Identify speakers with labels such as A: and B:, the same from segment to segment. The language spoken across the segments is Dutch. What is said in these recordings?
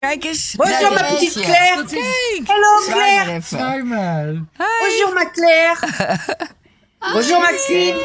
A: Kijk eens.
B: Bonjour, ma petite. Claire.
A: Kijk. Maar
B: Claire.
C: Zwaai maar.
B: Bonjour, ma Claire. Bonjour, Maxime.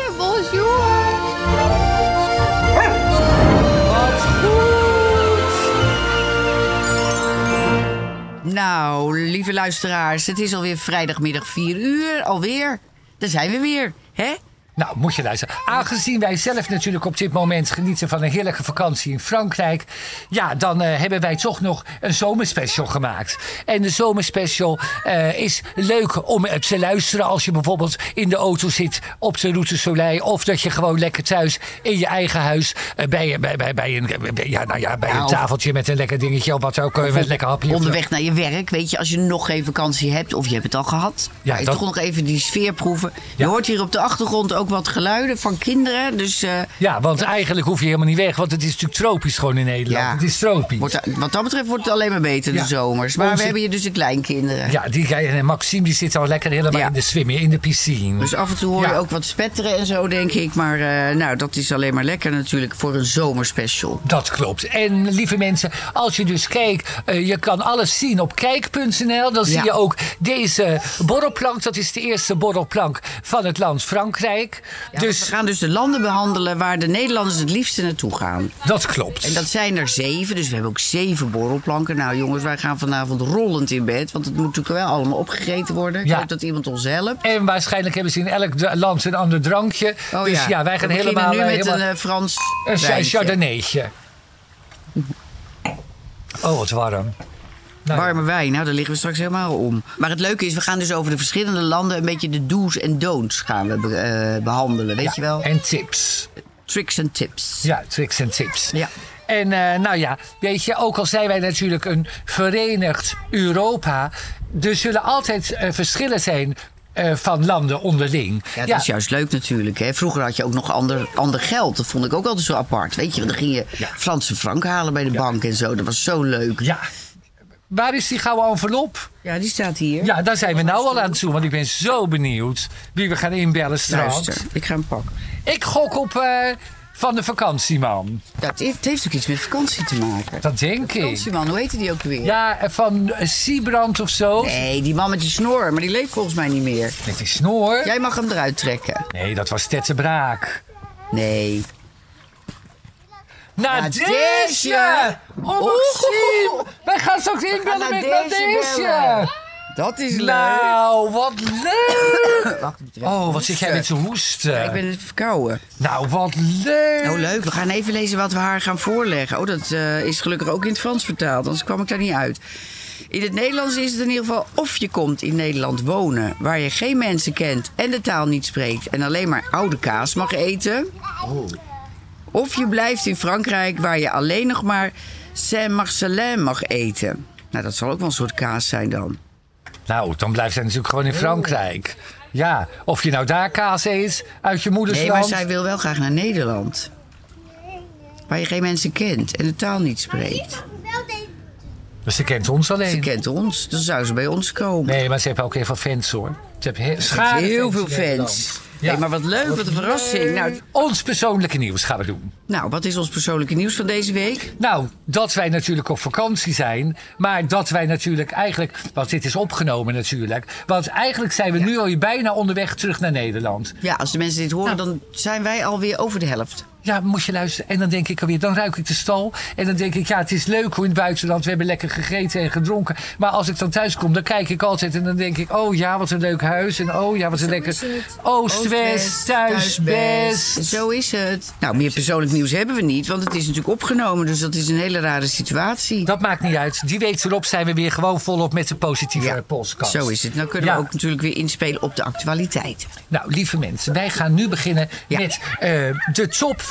A: Nou, lieve luisteraars, het is alweer vrijdagmiddag 4 uur. Alweer. Daar zijn we weer, hè?
C: Nou, moet je luisteren. Aangezien wij zelf natuurlijk op dit moment genieten van een heerlijke vakantie in Frankrijk. Ja, dan eh, hebben wij toch nog een zomerspecial gemaakt. En de zomerspecial eh, is leuk om eh, te luisteren als je bijvoorbeeld in de auto zit op de Route Soleil. Of dat je gewoon lekker thuis in je eigen huis bij, bij, bij, bij, een, bij- ja, nou ja, bij een
A: of-
C: tafeltje met een lekker dingetje op wat ook. Met een lekker hapje.
A: Onderweg naar je werk, weet je, als je nog geen vakantie hebt, of je hebt het al gehad,
C: Ja,
A: je
C: dat-
A: toch nog even die sfeer proeven. Je
C: Ja.
A: hoort hier op de achtergrond ook wat geluiden van kinderen, dus eh,
C: Ja, want eigenlijk hoef je helemaal niet weg. Want het is natuurlijk tropisch gewoon in Nederland.
A: Ja.
C: Het is tropisch.
A: wordt, wat dat betreft wordt het alleen maar beter
C: Ja.
A: de zomers. Maar
C: Onze-
A: we hebben hier dus de kleinkinderen.
C: Ja, die, en Maxime die zit al lekker helemaal
A: Ja.
C: in de zwemmen, in de piscine.
A: Dus af en toe hoor je ook wat spetteren en zo, denk ik. Maar eh, nou, dat is alleen maar lekker natuurlijk voor een zomerspecial.
C: Dat klopt. En lieve mensen, als je dus kijkt, eh, je kan alles zien op kijk.nl. Dan zie je ook deze borrelplank. Dat is de eerste borrelplank van het land Frankrijk.
A: Ja,
C: dus
A: We gaan dus de landen behandelen waar de Nederlanders het liefste naartoe gaan.
C: dat klopt.
A: En dat zijn er zeven, dus we hebben ook zeven borrelplanken. Nou jongens, wij gaan vanavond rollend in bed. Want het moet natuurlijk wel allemaal opgegeten worden. Ik
C: Ja.
A: hoop dat iemand ons helpt.
C: En waarschijnlijk hebben ze in elk land een ander drankje.
A: Oh,
C: dus ja, wij gaan
A: We
C: helemaal...
A: nu
C: eh,
A: met
C: helemaal-
A: een eh, Frans
C: een
A: wijntje.
C: chardonnaytje. Oh, wat warm. Nou,
A: Warme wijn, nou daar liggen we straks helemaal om. Maar het leuke is, we gaan dus over de verschillende landen... een beetje de do's en don'ts gaan we be- eh, behandelen, weet
C: ja,
A: je wel?
C: En tips.
A: Tricks en tips.
C: Ja, tricks en tips.
A: Ja.
C: En eh, nou ja, weet je, ook al zijn wij natuurlijk een verenigd Europa, er zullen altijd eh, verschillen zijn van landen onderling.
A: Ja, dat is juist leuk natuurlijk. Hè. Vroeger had je ook nog ander, ander geld. Dat vond ik ook altijd zo apart. Weet je, want dan ging je
C: Ja.
A: Franse frank halen bij de bank en zo. Dat was zo leuk.
C: Ja. Waar is die gouden envelop?
A: Ja, die staat hier.
C: Ja, daar zijn we nou al aan toe, want ik ben zo benieuwd wie we gaan inbellen straks.
A: Luister, ik ga hem pakken.
C: Ik gok op eh, van de vakantieman.
A: Het, heeft, het heeft ook iets met vakantie te maken.
C: Dat denk ik.
A: Vakantieman, hoe heette die ook weer?
C: Ja, eh, van eh, Siebrand of zo.
A: Nee, die man met die snor, maar die leeft volgens mij niet meer.
C: Met die snor.
A: Jij mag hem eruit trekken.
C: Nee, dat was Tette Braak.
A: Nee.
C: Nadeesje! Oh, Maxime! Wij gaan straks inbellen met Nadeesje!
A: Dat is
C: Nou, wat leuk!
A: Wacht,
C: Oh, wat zit jij met zo'n hoesten?
A: Ik ben verkouden.
C: Nou, wat leuk!
A: Oh, leuk. We gaan even lezen wat we haar gaan voorleggen. Oh, dat eh, is gelukkig ook in het Frans vertaald, anders kwam ik daar niet uit. In het Nederlands is het in ieder geval of je komt in Nederland wonen... waar je geen mensen kent en de taal niet spreekt... en alleen maar oude kaas mag eten. Of je blijft in Frankrijk waar je alleen nog maar Saint-Marcelin mag eten. Nou, dat zal ook wel een soort kaas zijn dan.
C: Nou, dan blijft zij natuurlijk gewoon in Frankrijk. Ja, of je nou daar kaas eet, uit je moeders
A: Nee, maar
C: land.
A: zij wil wel graag naar Nederland. Waar je geen mensen kent en de taal niet spreekt.
C: Dus ze kent ons
A: Ze
C: alleen.
A: kent ons, dan zou ze bij ons komen.
C: Nee, maar ze hebben ook heel veel fans hoor. Ze hebben heel,
A: Ze heeft heel veel fans.
C: Ja.
A: Maar wat leuk, wat een verrassing. Nou,
C: Ons persoonlijke nieuws gaan we doen.
A: nou, wat is ons persoonlijke nieuws van deze week?
C: Nou, dat wij natuurlijk op vakantie zijn. Maar dat wij natuurlijk eigenlijk. Want dit is opgenomen natuurlijk. Want eigenlijk zijn we nu al bijna onderweg terug naar Nederland.
A: Ja, als de mensen dit horen, dan zijn wij alweer over de helft.
C: Ja, moet je luisteren. En dan denk ik alweer, dan ruik ik de stal. En dan denk ik, ja, het is leuk hoe in het buitenland. We hebben lekker gegeten en gedronken. Maar als ik dan thuis kom, dan kijk ik altijd en dan denk ik... oh ja, wat een leuk huis. En oh ja, wat een lekker... Oost-West, thuis, best.
A: Zo is het. Nou, meer persoonlijk nieuws hebben we niet, want het is natuurlijk opgenomen. Dus dat is een hele rare situatie.
C: Dat maakt niet uit. Die week erop zijn we weer gewoon volop met de positieve
A: Ja,
C: podcast.
A: Zo is het. Nou kunnen
C: Ja.
A: we ook natuurlijk weer inspelen op de actualiteit.
C: Nou, lieve mensen, wij gaan nu beginnen
A: Ja.
C: met eh, de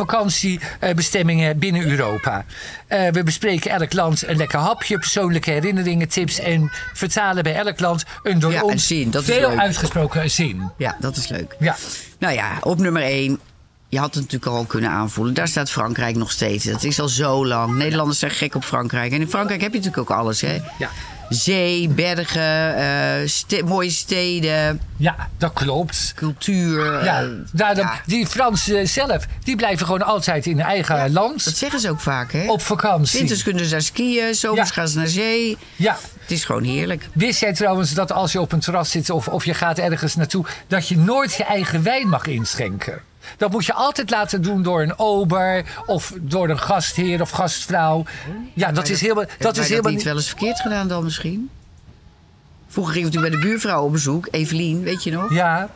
C: topvakantiebestemmingen binnen Europa. Eh, we bespreken elk land een lekker hapje, persoonlijke herinneringen, tips en vertalen bij elk land een door
A: Ja, een
C: ons
A: zin, dat is
C: veel
A: leuk.
C: uitgesproken zin.
A: Ja, dat is leuk.
C: Ja.
A: Nou ja, op nummer 1. je had het natuurlijk al kunnen aanvoelen. Daar staat Frankrijk nog steeds. Dat is al zo lang. Nederlanders zijn gek op Frankrijk. En in Frankrijk heb je natuurlijk ook alles, hè?
C: Ja.
A: Zee, bergen, eh, ste- mooie steden,
C: Ja, dat klopt.
A: cultuur.
C: Ja,
A: eh, ja.
C: die Fransen zelf, die blijven gewoon altijd in hun eigen
A: Dat
C: land
A: zeggen ze ook vaak, hè?
C: op vakantie.
A: Winters kunnen ze daar skiën, zomers gaan ze naar zee.
C: Ja.
A: Het is gewoon heerlijk.
C: Wist jij trouwens dat als je op een terras zit of, of je gaat ergens naartoe, dat je nooit je eigen wijn mag inschenken? Dat moet je altijd laten doen door een ober of door een gastheer of gastvrouw. Ja, dat is helemaal.
A: Hebben
C: Dat is helemaal
A: niet wel eens verkeerd gedaan dan misschien? Vroeger gingen we natuurlijk bij de buurvrouw op bezoek. Evelien, weet je nog?
C: Ja.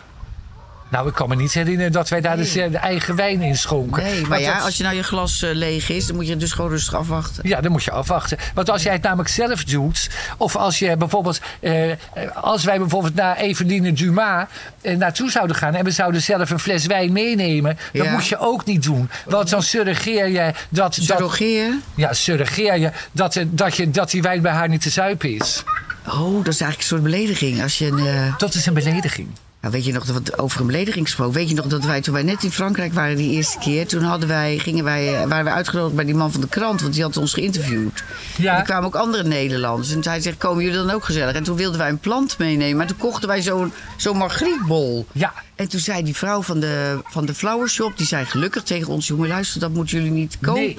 C: Nou, ik kan me niet herinneren dat wij daar dus, eh, de eigen wijn in schonken.
A: Nee, maar
C: Want
A: ja,
C: dat-
A: als je nou je glas eh, leeg is, dan moet je dus gewoon rustig afwachten.
C: Ja, dan moet je afwachten. Want als jij het namelijk zelf doet, of als je bijvoorbeeld, eh, als wij bijvoorbeeld naar Eveline Dumas naartoe zouden gaan en we zouden zelf een fles wijn meenemen, dat
A: Ja.
C: moet je ook niet doen. Want dan surrogeer je dat. dat
A: Surrogeren?
C: ja, surrogeer je dat, dat je dat die wijn bij haar niet te zuipen is.
A: Oh, dat is eigenlijk een soort belediging. Als je een,
C: Dat is een belediging.
A: Nou, weet je nog, dat- over een belediging gesproken. Weet je nog dat wij, toen wij net in Frankrijk waren die eerste keer... toen hadden wij, gingen wij, eh, waren we uitgenodigd bij die man van de krant... want die had ons geïnterviewd.
C: Ja.
A: En er kwamen ook andere Nederlanders. En hij zegt, komen jullie dan ook gezellig? En toen wilden wij een plant meenemen. Maar toen kochten wij zo'n zo'n margrietbol.
C: Ja.
A: En toen zei die vrouw van de, van de flower shop... die zei gelukkig tegen ons... jongen, luister, dat moeten jullie niet
C: Nee.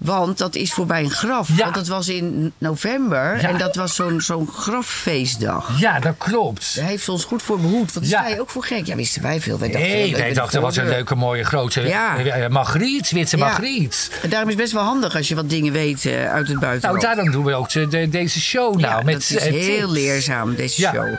A: Want dat is voorbij een graf.
C: Ja.
A: Want dat was in november.
C: Ja.
A: En dat was zo'n zo'n grafeestdag.
C: Ja, dat klopt.
A: Daar heeft ons goed voor behoed. Want
C: Ja.
A: sta je ook voor gek. Ja, wisten wij veel. Wij dachten,
C: Nee, wij
A: met
C: dachten, wat een leuke, mooie, grote
A: Ja.
C: eh, Margriet, witte
A: Ja.
C: Margriet.
A: En daarom is het best wel handig als je wat dingen weet eh, uit het
C: Nou,
A: buitenland.
C: daarom doen we ook de, de- deze show nou. met,
A: dat is
C: eh,
A: heel
C: tips.
A: leerzaam, deze
C: Ja.
A: show.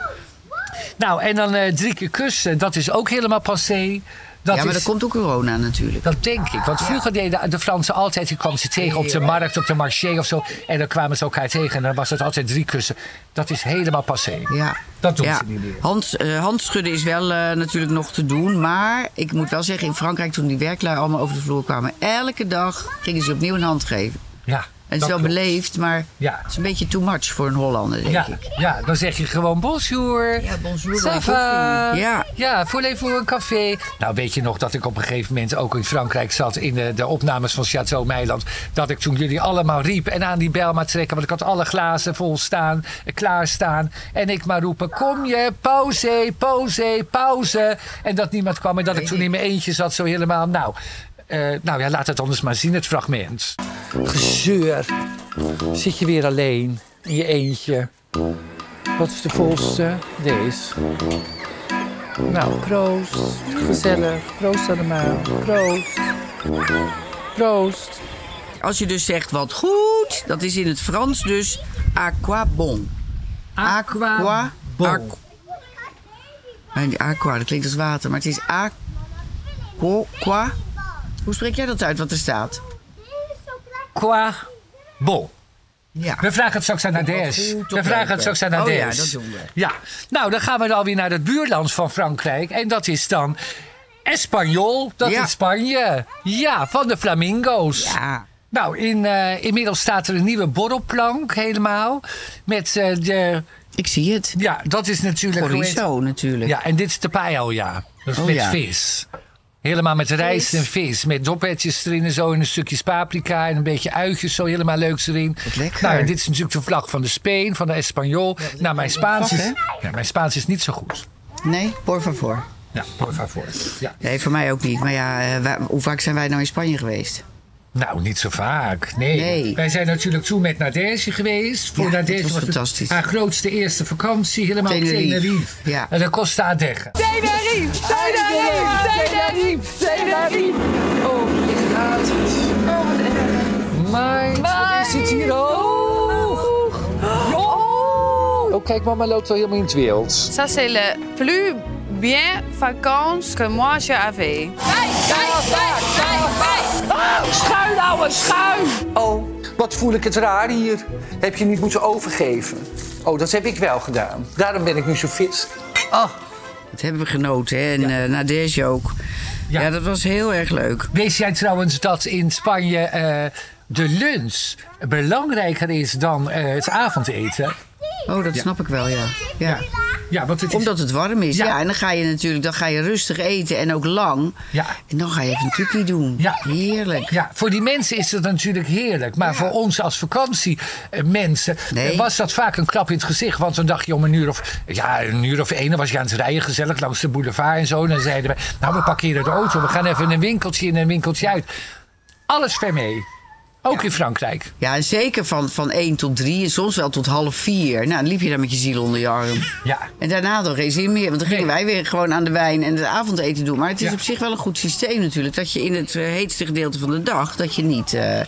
C: Nou, en dan eh, drie keer kussen, dat is ook helemaal passé. Dat
A: ja, maar
C: is,
A: er komt ook corona natuurlijk.
C: Dat denk ik. Want vroeger deden de Fransen altijd, je kwam ze tegen op de markt, op de marché of zo. En dan kwamen ze elkaar tegen en dan was het altijd drie kussen. Dat is helemaal passé.
A: Ja.
C: Dat doen
A: ja.
C: ze niet meer.
A: Hand, eh, handschudden is wel eh, natuurlijk nog te doen. Maar ik moet wel zeggen, in Frankrijk toen die werklui allemaal over de vloer kwamen... elke dag gingen ze opnieuw een hand geven.
C: Ja,
A: En het is
C: dat
A: wel beleefd, maar
C: Ja.
A: het is een beetje too much voor een Hollander, denk
C: Ja,
A: ik.
C: ja, dan zeg je gewoon bonjour.
A: Ja, bonjour,
C: Ça
A: bon
C: va?
A: koffie. Ja.
C: Ja, voulez-vous een café? Nou, weet je nog dat ik op een gegeven moment ook in Frankrijk zat... in de, de opnames van Chateau Meiland... dat ik toen jullie allemaal riep en aan die bel maar trekken... want ik had alle glazen vol staan, eh, klaarstaan... en ik maar roepen, kom je, pauze, pauze, pauze... en dat niemand kwam en dat ik toen in mijn eentje zat zo helemaal... nou, eh, nou ja, laat het anders maar zien, het fragment. Gezeur. Zit je weer alleen in je eentje? Wat is de volste? Deze. Nou, proost. Gezellig. Proost allemaal. Proost. Proost.
A: Als je dus zegt wat goed, dat is in het Frans dus aqua bon.
C: Aqua bon.
A: aqu- Nee, die aqua, dat klinkt als water, maar het is aqua. Hoe spreek jij dat uit wat er staat?
C: Qua bon.
A: Ja.
C: We vragen het straks aan
A: goed
C: We vragen het straks aan
A: Oh
C: Nadège.
A: ja, dat doen we.
C: Ja. Nou, dan gaan we dan weer naar het buurland van Frankrijk. En dat is dan Espanyol. Dat
A: Ja.
C: is Spanje. Ja, van de Flamingo's.
A: Ja.
C: Nou, in, eh, inmiddels staat er een nieuwe borrelplank helemaal. Met eh, de...
A: Ik zie het.
C: Ja, dat is natuurlijk...
A: Chorizo natuurlijk.
C: Ja, en dit is de paella. Dat is
A: Oh,
C: met
A: ja.
C: vis. Helemaal met rijst en vis. Met dopetjes erin en zo. En een stukje paprika en een beetje uitjes zo helemaal leuks erin.
A: Wat lekker.
C: Nou, en dit is natuurlijk de vlag van de Speen, van de Espanyol. nou, mijn Spaans, is, ja, mijn Spaans is niet zo goed.
A: Nee, por favor.
C: Ja, por favor. Ja.
A: Nee, voor mij ook niet. Maar ja, eh, wij- hoe vaak zijn wij nou in Spanje geweest?
C: Nou, niet zo vaak. Nee.
A: Nee.
C: Wij zijn natuurlijk toen met Nadege geweest. Voor
A: Ja,
C: Nadege
A: was
C: het
A: fantastisch.
C: haar grootste eerste vakantie. Helemaal op
A: Tenerife.
C: Tenerife.
A: Ja.
C: En dat kostte haar deggen.
D: Tenerife, Tenerife, Tenerife, Tenerife. Oh, ik haat het. Oh, wat erg.
C: Mijn, wat is het hier hoog? Oh, kijk, mama loopt wel helemaal in het wild.
E: Ça, c'est le plus bien vacances que moi j'ai avait.
D: Schuin, ouwe, schuin.
C: Oh, wat voel ik het raar hier. Heb je niet moeten overgeven. Oh, dat heb ik wel gedaan. Daarom ben ik nu zo fit. Oh.
A: Dat hebben we genoten, hè? En eh Nadege ook.
C: Ja.
A: Ja. dat was heel erg leuk.
C: Wist jij trouwens dat in Spanje eh, de lunch belangrijker is dan eh, het avondeten?
A: Oh, dat snap ik wel, ja. Ja.
C: Ja, want het is...
A: Omdat het warm is.
C: Ja.
A: Ja. en dan ga je natuurlijk dan ga je rustig eten en ook lang.
C: Ja.
A: En dan ga je even een tukkie doen.
C: Ja.
A: Heerlijk.
C: Ja, voor die mensen is het natuurlijk heerlijk. Maar voor ons als vakantiemensen
A: Nee.
C: was dat vaak een klap in het gezicht. Want dan dacht je om een uur of, ja, een uur of één, dan was je aan het rijden gezellig langs de boulevard en zo. En dan zeiden we, nou we parkeren de auto, we gaan even een winkeltje in en een winkeltje uit. Alles ver mee. Ook in Frankrijk.
A: Ja, zeker van, van 1 tot 3 en soms wel tot half 4. Nou, dan liep je daar met je ziel onder je arm.
C: Ja.
A: En daarna had geen zin meer. Want dan gingen
C: Nee.
A: wij weer gewoon aan de wijn en het avondeten doen. Maar het is
C: Ja.
A: op zich wel een goed systeem natuurlijk. Dat je in het eh, heetste gedeelte van de dag... dat je niet, eh,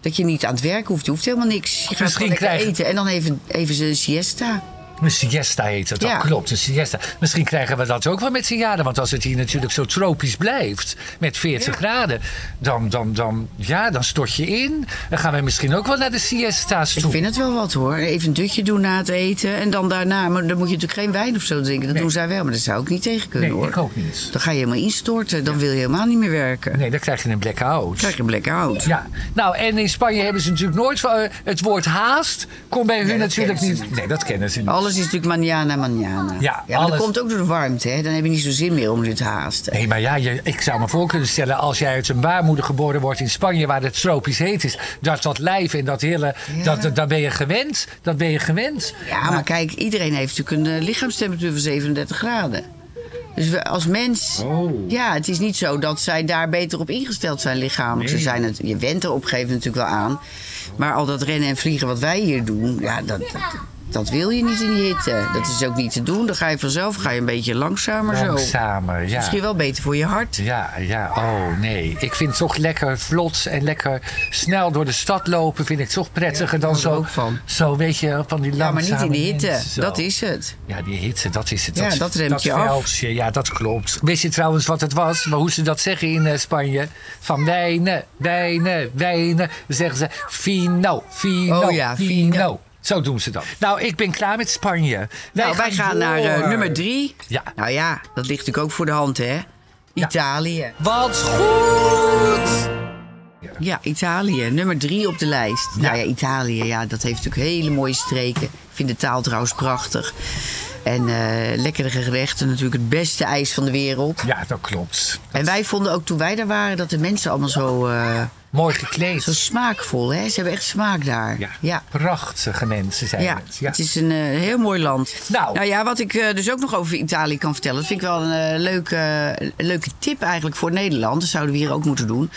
A: dat je niet aan het werk hoeft. Je hoeft helemaal niks. Je gaat
C: Misschien
A: gewoon lekker
C: krijgen-
A: eten. En dan even, even een siesta.
C: Een siesta heet het, dat
A: Ja.
C: klopt, een siesta. Misschien krijgen we dat ook wel met z'n jaren. Want als het hier natuurlijk zo tropisch blijft, met 40 graden... Dan, dan, dan, ja, dan stort je in. Dan gaan we misschien ook wel naar de siesta's
A: Ik
C: toe.
A: vind het wel wat hoor. Even een dutje doen na het eten. En dan daarna. Maar dan moet je natuurlijk geen wijn of zo drinken. Dat
C: Nee.
A: doen zij wel. Maar dat zou ik niet tegen kunnen
C: Nee,
A: hoor.
C: ik ook niet.
A: Dan ga je helemaal instorten. Dan wil je helemaal niet meer werken.
C: Nee, dan krijg je een blackout.
A: Dan krijg je een blackout.
C: Ja, nou en in Spanje hebben ze natuurlijk nooit eh, het woord haast. Komt bij hun
A: dat
C: natuurlijk niet. Nee, dat kennen ze niet.
A: Alles is natuurlijk manjana, manjana.
C: Ja,
A: maar
C: alles.
A: dat komt ook door de warmte. Hè? Dan heb je niet zo zin meer om je te haasten.
C: Nee, maar ja, je, ik zou me voor kunnen stellen... als jij uit een baarmoeder geboren wordt in Spanje... waar het tropisch heet is... dat dat lijf en dat hele...
A: Ja.
C: Dat, dat, dat ben je gewend. Dat ben je gewend.
A: Ja, maar kijk, iedereen heeft natuurlijk een eh, lichaamstemperatuur van 37 graden. Dus we, als mens...
C: Oh.
A: Ja, het is niet zo dat zij daar beter op ingesteld zijn lichamelijk. Ze zijn het, je went er op een gegeven moment natuurlijk wel aan. Maar al dat rennen en vliegen wat wij hier doen... Ja, dat, dat, dat wil je niet in die hitte. Dat is ook niet te doen. Dan ga je vanzelf ga je een beetje langzamer zo.
C: Langzamer, ja.
A: Misschien wel beter voor je hart.
C: Ja, ja, oh nee. Ik vind het toch lekker vlot en lekker snel door de stad lopen. Vind ik toch prettiger dan zo.
A: ook van.
C: Zo, weet je, van die
A: Ja, maar
C: langzame
A: niet in de hitte.
C: mensen.
A: Dat is het.
C: Ja, die hitte, dat is het.
A: Ja, dat remt je af.
C: Ja, dat klopt. Wist je trouwens wat het was? Maar hoe ze dat zeggen in eh, Spanje? Van wijnen, wijnen, wijnen. Dan zeggen ze fino, fino,
A: Oh ja, fino.
C: Zo doen ze dat. Nou, ik ben klaar met Spanje.
A: Nou, wij gaan naar eh, nummer drie.
C: Ja.
A: Nou ja, dat ligt natuurlijk ook voor de hand, hè? Italië.
C: Wat goed!
A: Ja, Italië. Nummer drie op de lijst. Nou ja, Italië, ja, dat heeft natuurlijk hele mooie streken. Ik vind de taal trouwens prachtig. En eh lekkere gerechten, natuurlijk het beste ijs van de wereld.
C: Ja, dat klopt.
A: En wij vonden ook toen wij daar waren dat de mensen allemaal zo, eh,
C: Mooi gekleed.
A: zo smaakvol, hè? Ze hebben echt smaak daar.
C: Ja,
A: ja.
C: prachtige mensen zijn
A: Ja,
C: het. Ja.
A: het is een eh, heel mooi land.
C: Nou.
A: ja, wat ik eh, dus ook nog over Italië kan vertellen... dat vind ik wel een eh, leuke, leuke tip eigenlijk voor Nederland. Dat zouden we hier ook moeten doen.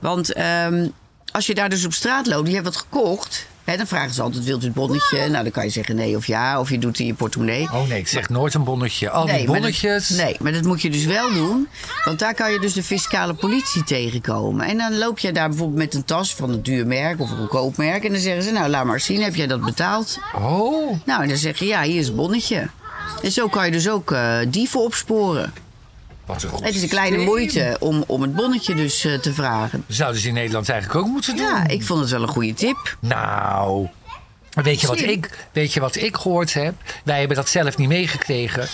A: Want ehm, als je daar dus op straat loopt, je hebt wat gekocht... Hè, dan vragen ze altijd, wilt u het bonnetje? Nou, dan kan je zeggen nee of ja, of je doet het in je portemonnee.
C: Oh nee, ik zeg nooit een bonnetje. Al die
A: maar dat-
C: bonnetjes.
A: nee, maar dat moet je dus wel doen. Want daar kan je dus de fiscale politie tegenkomen. En dan loop je daar bijvoorbeeld met een tas van een duur merk of een goedkoop merk. En dan zeggen ze, nou laat maar zien, heb jij dat betaald?
C: Oh,
A: Nou, en dan zeg je, ja, hier is het bonnetje. En zo kan je dus ook eh, dieven opsporen.
C: Wat een goed
A: Het is een kleine
C: systeem.
A: moeite om, om het bonnetje dus eh, te vragen.
C: Zouden ze in Nederland eigenlijk ook moeten doen?
A: Ja, ik vond het wel een goede tip.
C: Nou, weet je, wat ik, weet je wat ik gehoord heb? Wij hebben dat zelf niet meegekregen.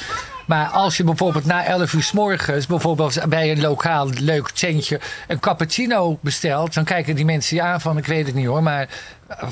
C: Maar als je bijvoorbeeld na 11 uur s morgens, bijvoorbeeld bij een lokaal leuk tentje, een cappuccino bestelt, dan kijken die mensen je aan van: ik weet het niet hoor, maar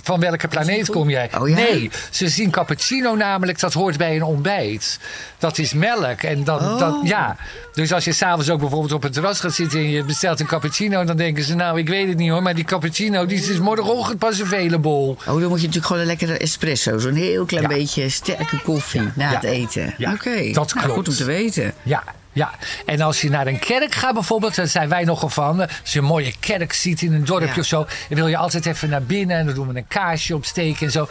C: van welke planeet kom jij?
A: Oh ja?
C: Nee, ze zien cappuccino namelijk, dat hoort bij een ontbijt. Dat is melk. En dan,
A: Oh.
C: dat, ja. Dus als je s'avonds ook bijvoorbeeld op het terras gaat zitten en je bestelt een cappuccino, dan denken ze: nou, ik weet het niet hoor, maar die cappuccino die is morgenochtend pas available.
A: Oh, dan moet je natuurlijk gewoon een lekkere espresso. Zo'n heel klein
C: Ja.
A: beetje sterke koffie na het eten.
C: Ja,
A: Oké,
C: dat
A: nou,
C: klopt.
A: goed om te weten.
C: Ja, ja. En als je naar een kerk gaat bijvoorbeeld, daar zijn wij nogal van. Als je een mooie kerk ziet in een dorpje
A: Ja.
C: of zo, dan wil je altijd even naar binnen en dan doen we een kaarsje opsteken en zo.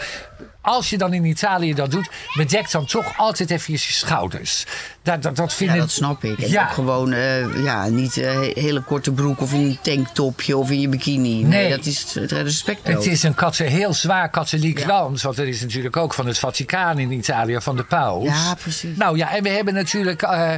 C: Als je dan in Italië dat doet, bedek dan toch altijd even je schouders. Dat, dat, dat
A: Ja, dat snap ik. En
C: Ja.
A: ook gewoon, eh, ja, niet eh, hele korte broek of een tanktopje of in je bikini. Nee,
C: Nee.
A: dat is het respectloos.
C: Het is een katse, heel zwaar katholiek land. Want er is natuurlijk ook van het Vaticaan in Italië, van de paus.
A: Ja, precies.
C: Nou ja, en we hebben natuurlijk, eh,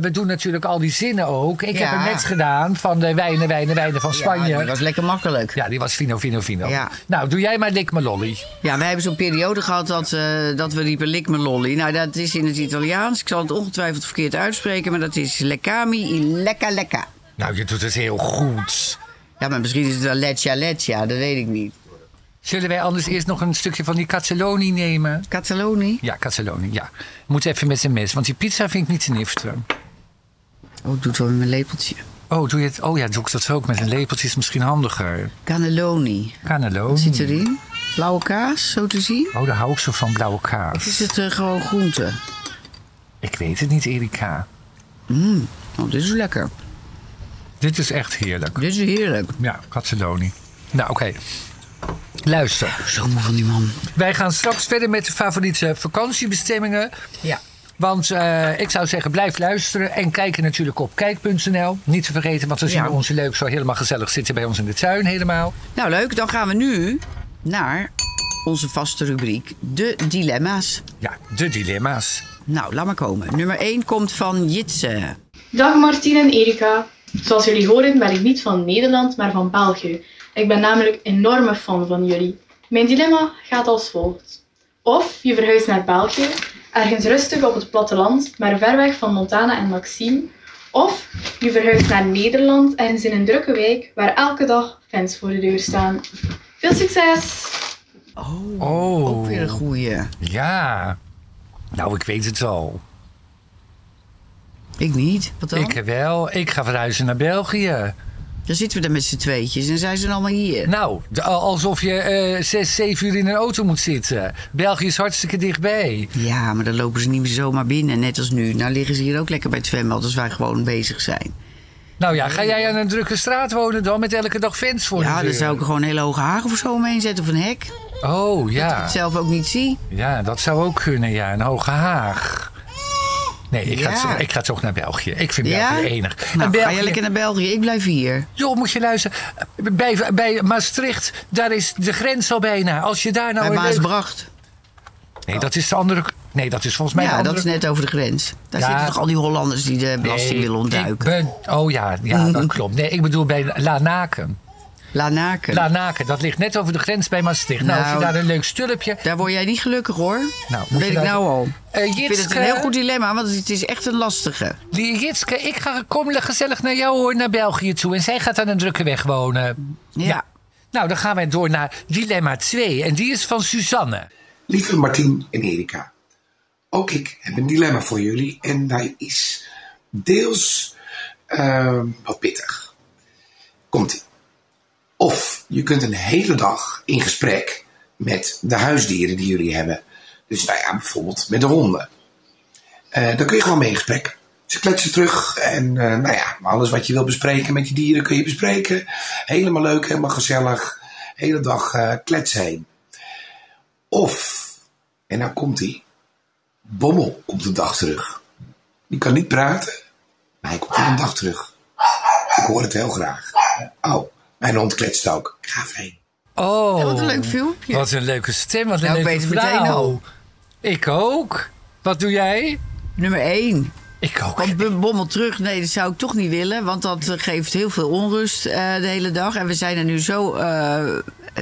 C: we doen natuurlijk al die zinnen ook. Ik heb
A: Ja.
C: het net gedaan van de wijnen, wijnen, wijnen van Spanje.
A: Ja, die was lekker makkelijk.
C: Ja, die was fino, fino, fino.
A: Ja.
C: Nou, doe jij maar lik me lolly.
A: Ja, wij hebben zo'n periode gehad dat, eh, dat we riepen lik me lolly. Nou, dat is in het Italiaans. Ik zal het ongetwijfeld verkeerd uitspreken, maar dat is leccami in lecca lecca.
C: Nou, je doet het heel goed.
A: Ja, maar misschien is het wel leccia leccia, dat weet ik niet.
C: Zullen wij anders eerst nog een stukje van die Cazzoloni nemen?
A: Cataloni.
C: Ja, Cazzoloni, ja. Moet even met zijn mes, want die pizza vind ik niet te niften.
A: Oh, ik doe het wel met mijn lepeltje.
C: Oh, doe je het? Oh ja, doe ik dat ook met een lepeltje, is misschien handiger.
A: Cannelloni.
C: Cannelloni.
A: Wat zit erin? Blauwe kaas, zo te zien?
C: Oh, daar hou ik zo van blauwe kaas.
A: Of is het eh, gewoon groente?
C: Ik weet het niet, Erika.
A: Oh, dit is lekker.
C: Dit is echt heerlijk.
A: Dit is heerlijk.
C: Ja, Cazzoloni. Nou, oké. Luister.
A: Zo moe van die man.
C: Wij gaan straks verder met de favoriete vakantiebestemmingen.
A: Ja.
C: Want eh, ik zou zeggen, blijf luisteren en kijken natuurlijk op kijk.nl. Niet te vergeten, want dan zien
A: Ja.
C: we onze leuk zo helemaal gezellig zitten bij ons in de tuin helemaal.
A: Nou, leuk. Dan gaan we nu naar onze vaste rubriek, de dilemma's.
C: Ja, de dilemma's.
A: Nou, laat maar komen. Nummer 1 komt van Jitse.
F: Dag Martien en Erika. Zoals jullie horen ben ik niet van Nederland, maar van België. Ik ben namelijk enorme fan van jullie. Mijn dilemma gaat als volgt. Of je verhuist naar België, ergens rustig op het platteland, maar ver weg van Montana en Maxime. Of je verhuist naar Nederland, ergens in een drukke wijk, waar elke dag fans voor de deur staan. Veel succes!
C: Oh.
A: Ook weer een goeie.
C: Ja. Nou, ik weet het al.
A: Ik niet. Wat dan?
C: Ik wel. Ik ga verhuizen naar België.
A: Dan zitten we daar met z'n tweetjes en zijn ze allemaal hier.
C: Nou, alsof je eh, zes, zeven uur in een auto moet zitten. België is hartstikke dichtbij.
A: Ja, maar dan lopen ze niet meer zomaar binnen, net als nu. Nou liggen ze hier ook lekker bij het zwembad als wij gewoon bezig zijn.
C: Nou ja, ga jij aan een drukke straat wonen dan met elke dag fans voor
A: ja,
C: de
A: dan
C: deur?
A: zou ik er gewoon een hele hoge haag of zo omheen zetten of een hek.
C: Oh
A: Dat ik
C: ja.
A: het zelf ook niet zie.
C: Ja, dat zou ook kunnen, ja. Een hoge haag. Nee, ik,
A: Ja.
C: ga, toch- ik ga toch naar België. Ik vind
A: Ja?
C: België enig.
A: Nou,
C: en
A: ga
C: België,
A: je lekker naar België? Ik blijf hier.
C: Joh, moet je luisteren. Bij, bij Maastricht, daar is de grens al bijna. Als je daar nou
A: Bij
C: een leuk-
A: Maasbracht.
C: Nee, dat is de andere... Nee, dat is volgens mij de
A: Ja,
C: andere...
A: dat is net over de grens. Daar
C: Ja.
A: zitten toch al die Hollanders die de belasting
C: Nee,
A: willen ontduiken.
C: Ik ben, oh ja, ja, dat klopt. Nee, ik bedoel bij Lanaken.
A: Lanaken.
C: Lanaken, dat ligt net over de grens bij Maastricht. Nou, als je
A: Nou,
C: daar een leuk stulpje...
A: Daar word jij niet gelukkig hoor.
C: Nou,
A: dat
C: moet
A: weet
C: je
A: ik
C: daar-
A: nou al.
C: Eh,
A: Ik vind het
C: Jitske,
A: een heel goed dilemma, want het is echt een lastige.
C: Die Jitske, ik ga kom gezellig naar jou hoor, naar België toe. En zij gaat aan een drukke weg wonen.
A: Ja.
C: Nou, dan gaan wij door naar dilemma 2. En die is van Suzanne.
G: Lieve Martien en Erika, ook ik heb een dilemma voor jullie en hij is deels ehm, wat pittig. Komt-ie. Of je kunt een hele dag in gesprek met de huisdieren die jullie hebben. Dus nou bijvoorbeeld met de honden. Eh dan kun je gewoon mee in gesprek. Ze kletsen terug en eh, nou ja, alles wat je wil bespreken met je dieren kun je bespreken. Helemaal leuk, helemaal gezellig. Hele dag eh kletsen heen. Of, en nou komt hij, Bommel komt de dag terug. Die kan niet praten, maar hij komt wel een dag terug. Ik hoor het heel graag. Oh, mijn hond kletst ook. Ik ga heen.
C: Oh.
A: Ja, wat een leuk filmpje.
C: Wat een leuke stem, wat een
A: Nou,
C: leuke
A: weet het meteen
C: vrouw. Ik ook. Wat doe jij?
A: Nummer 1.
C: Ik ook.
A: Want Bommel terug, nee, dat zou ik toch niet willen. Want dat geeft heel veel onrust eh, de hele dag. En we zijn er nu zo eh,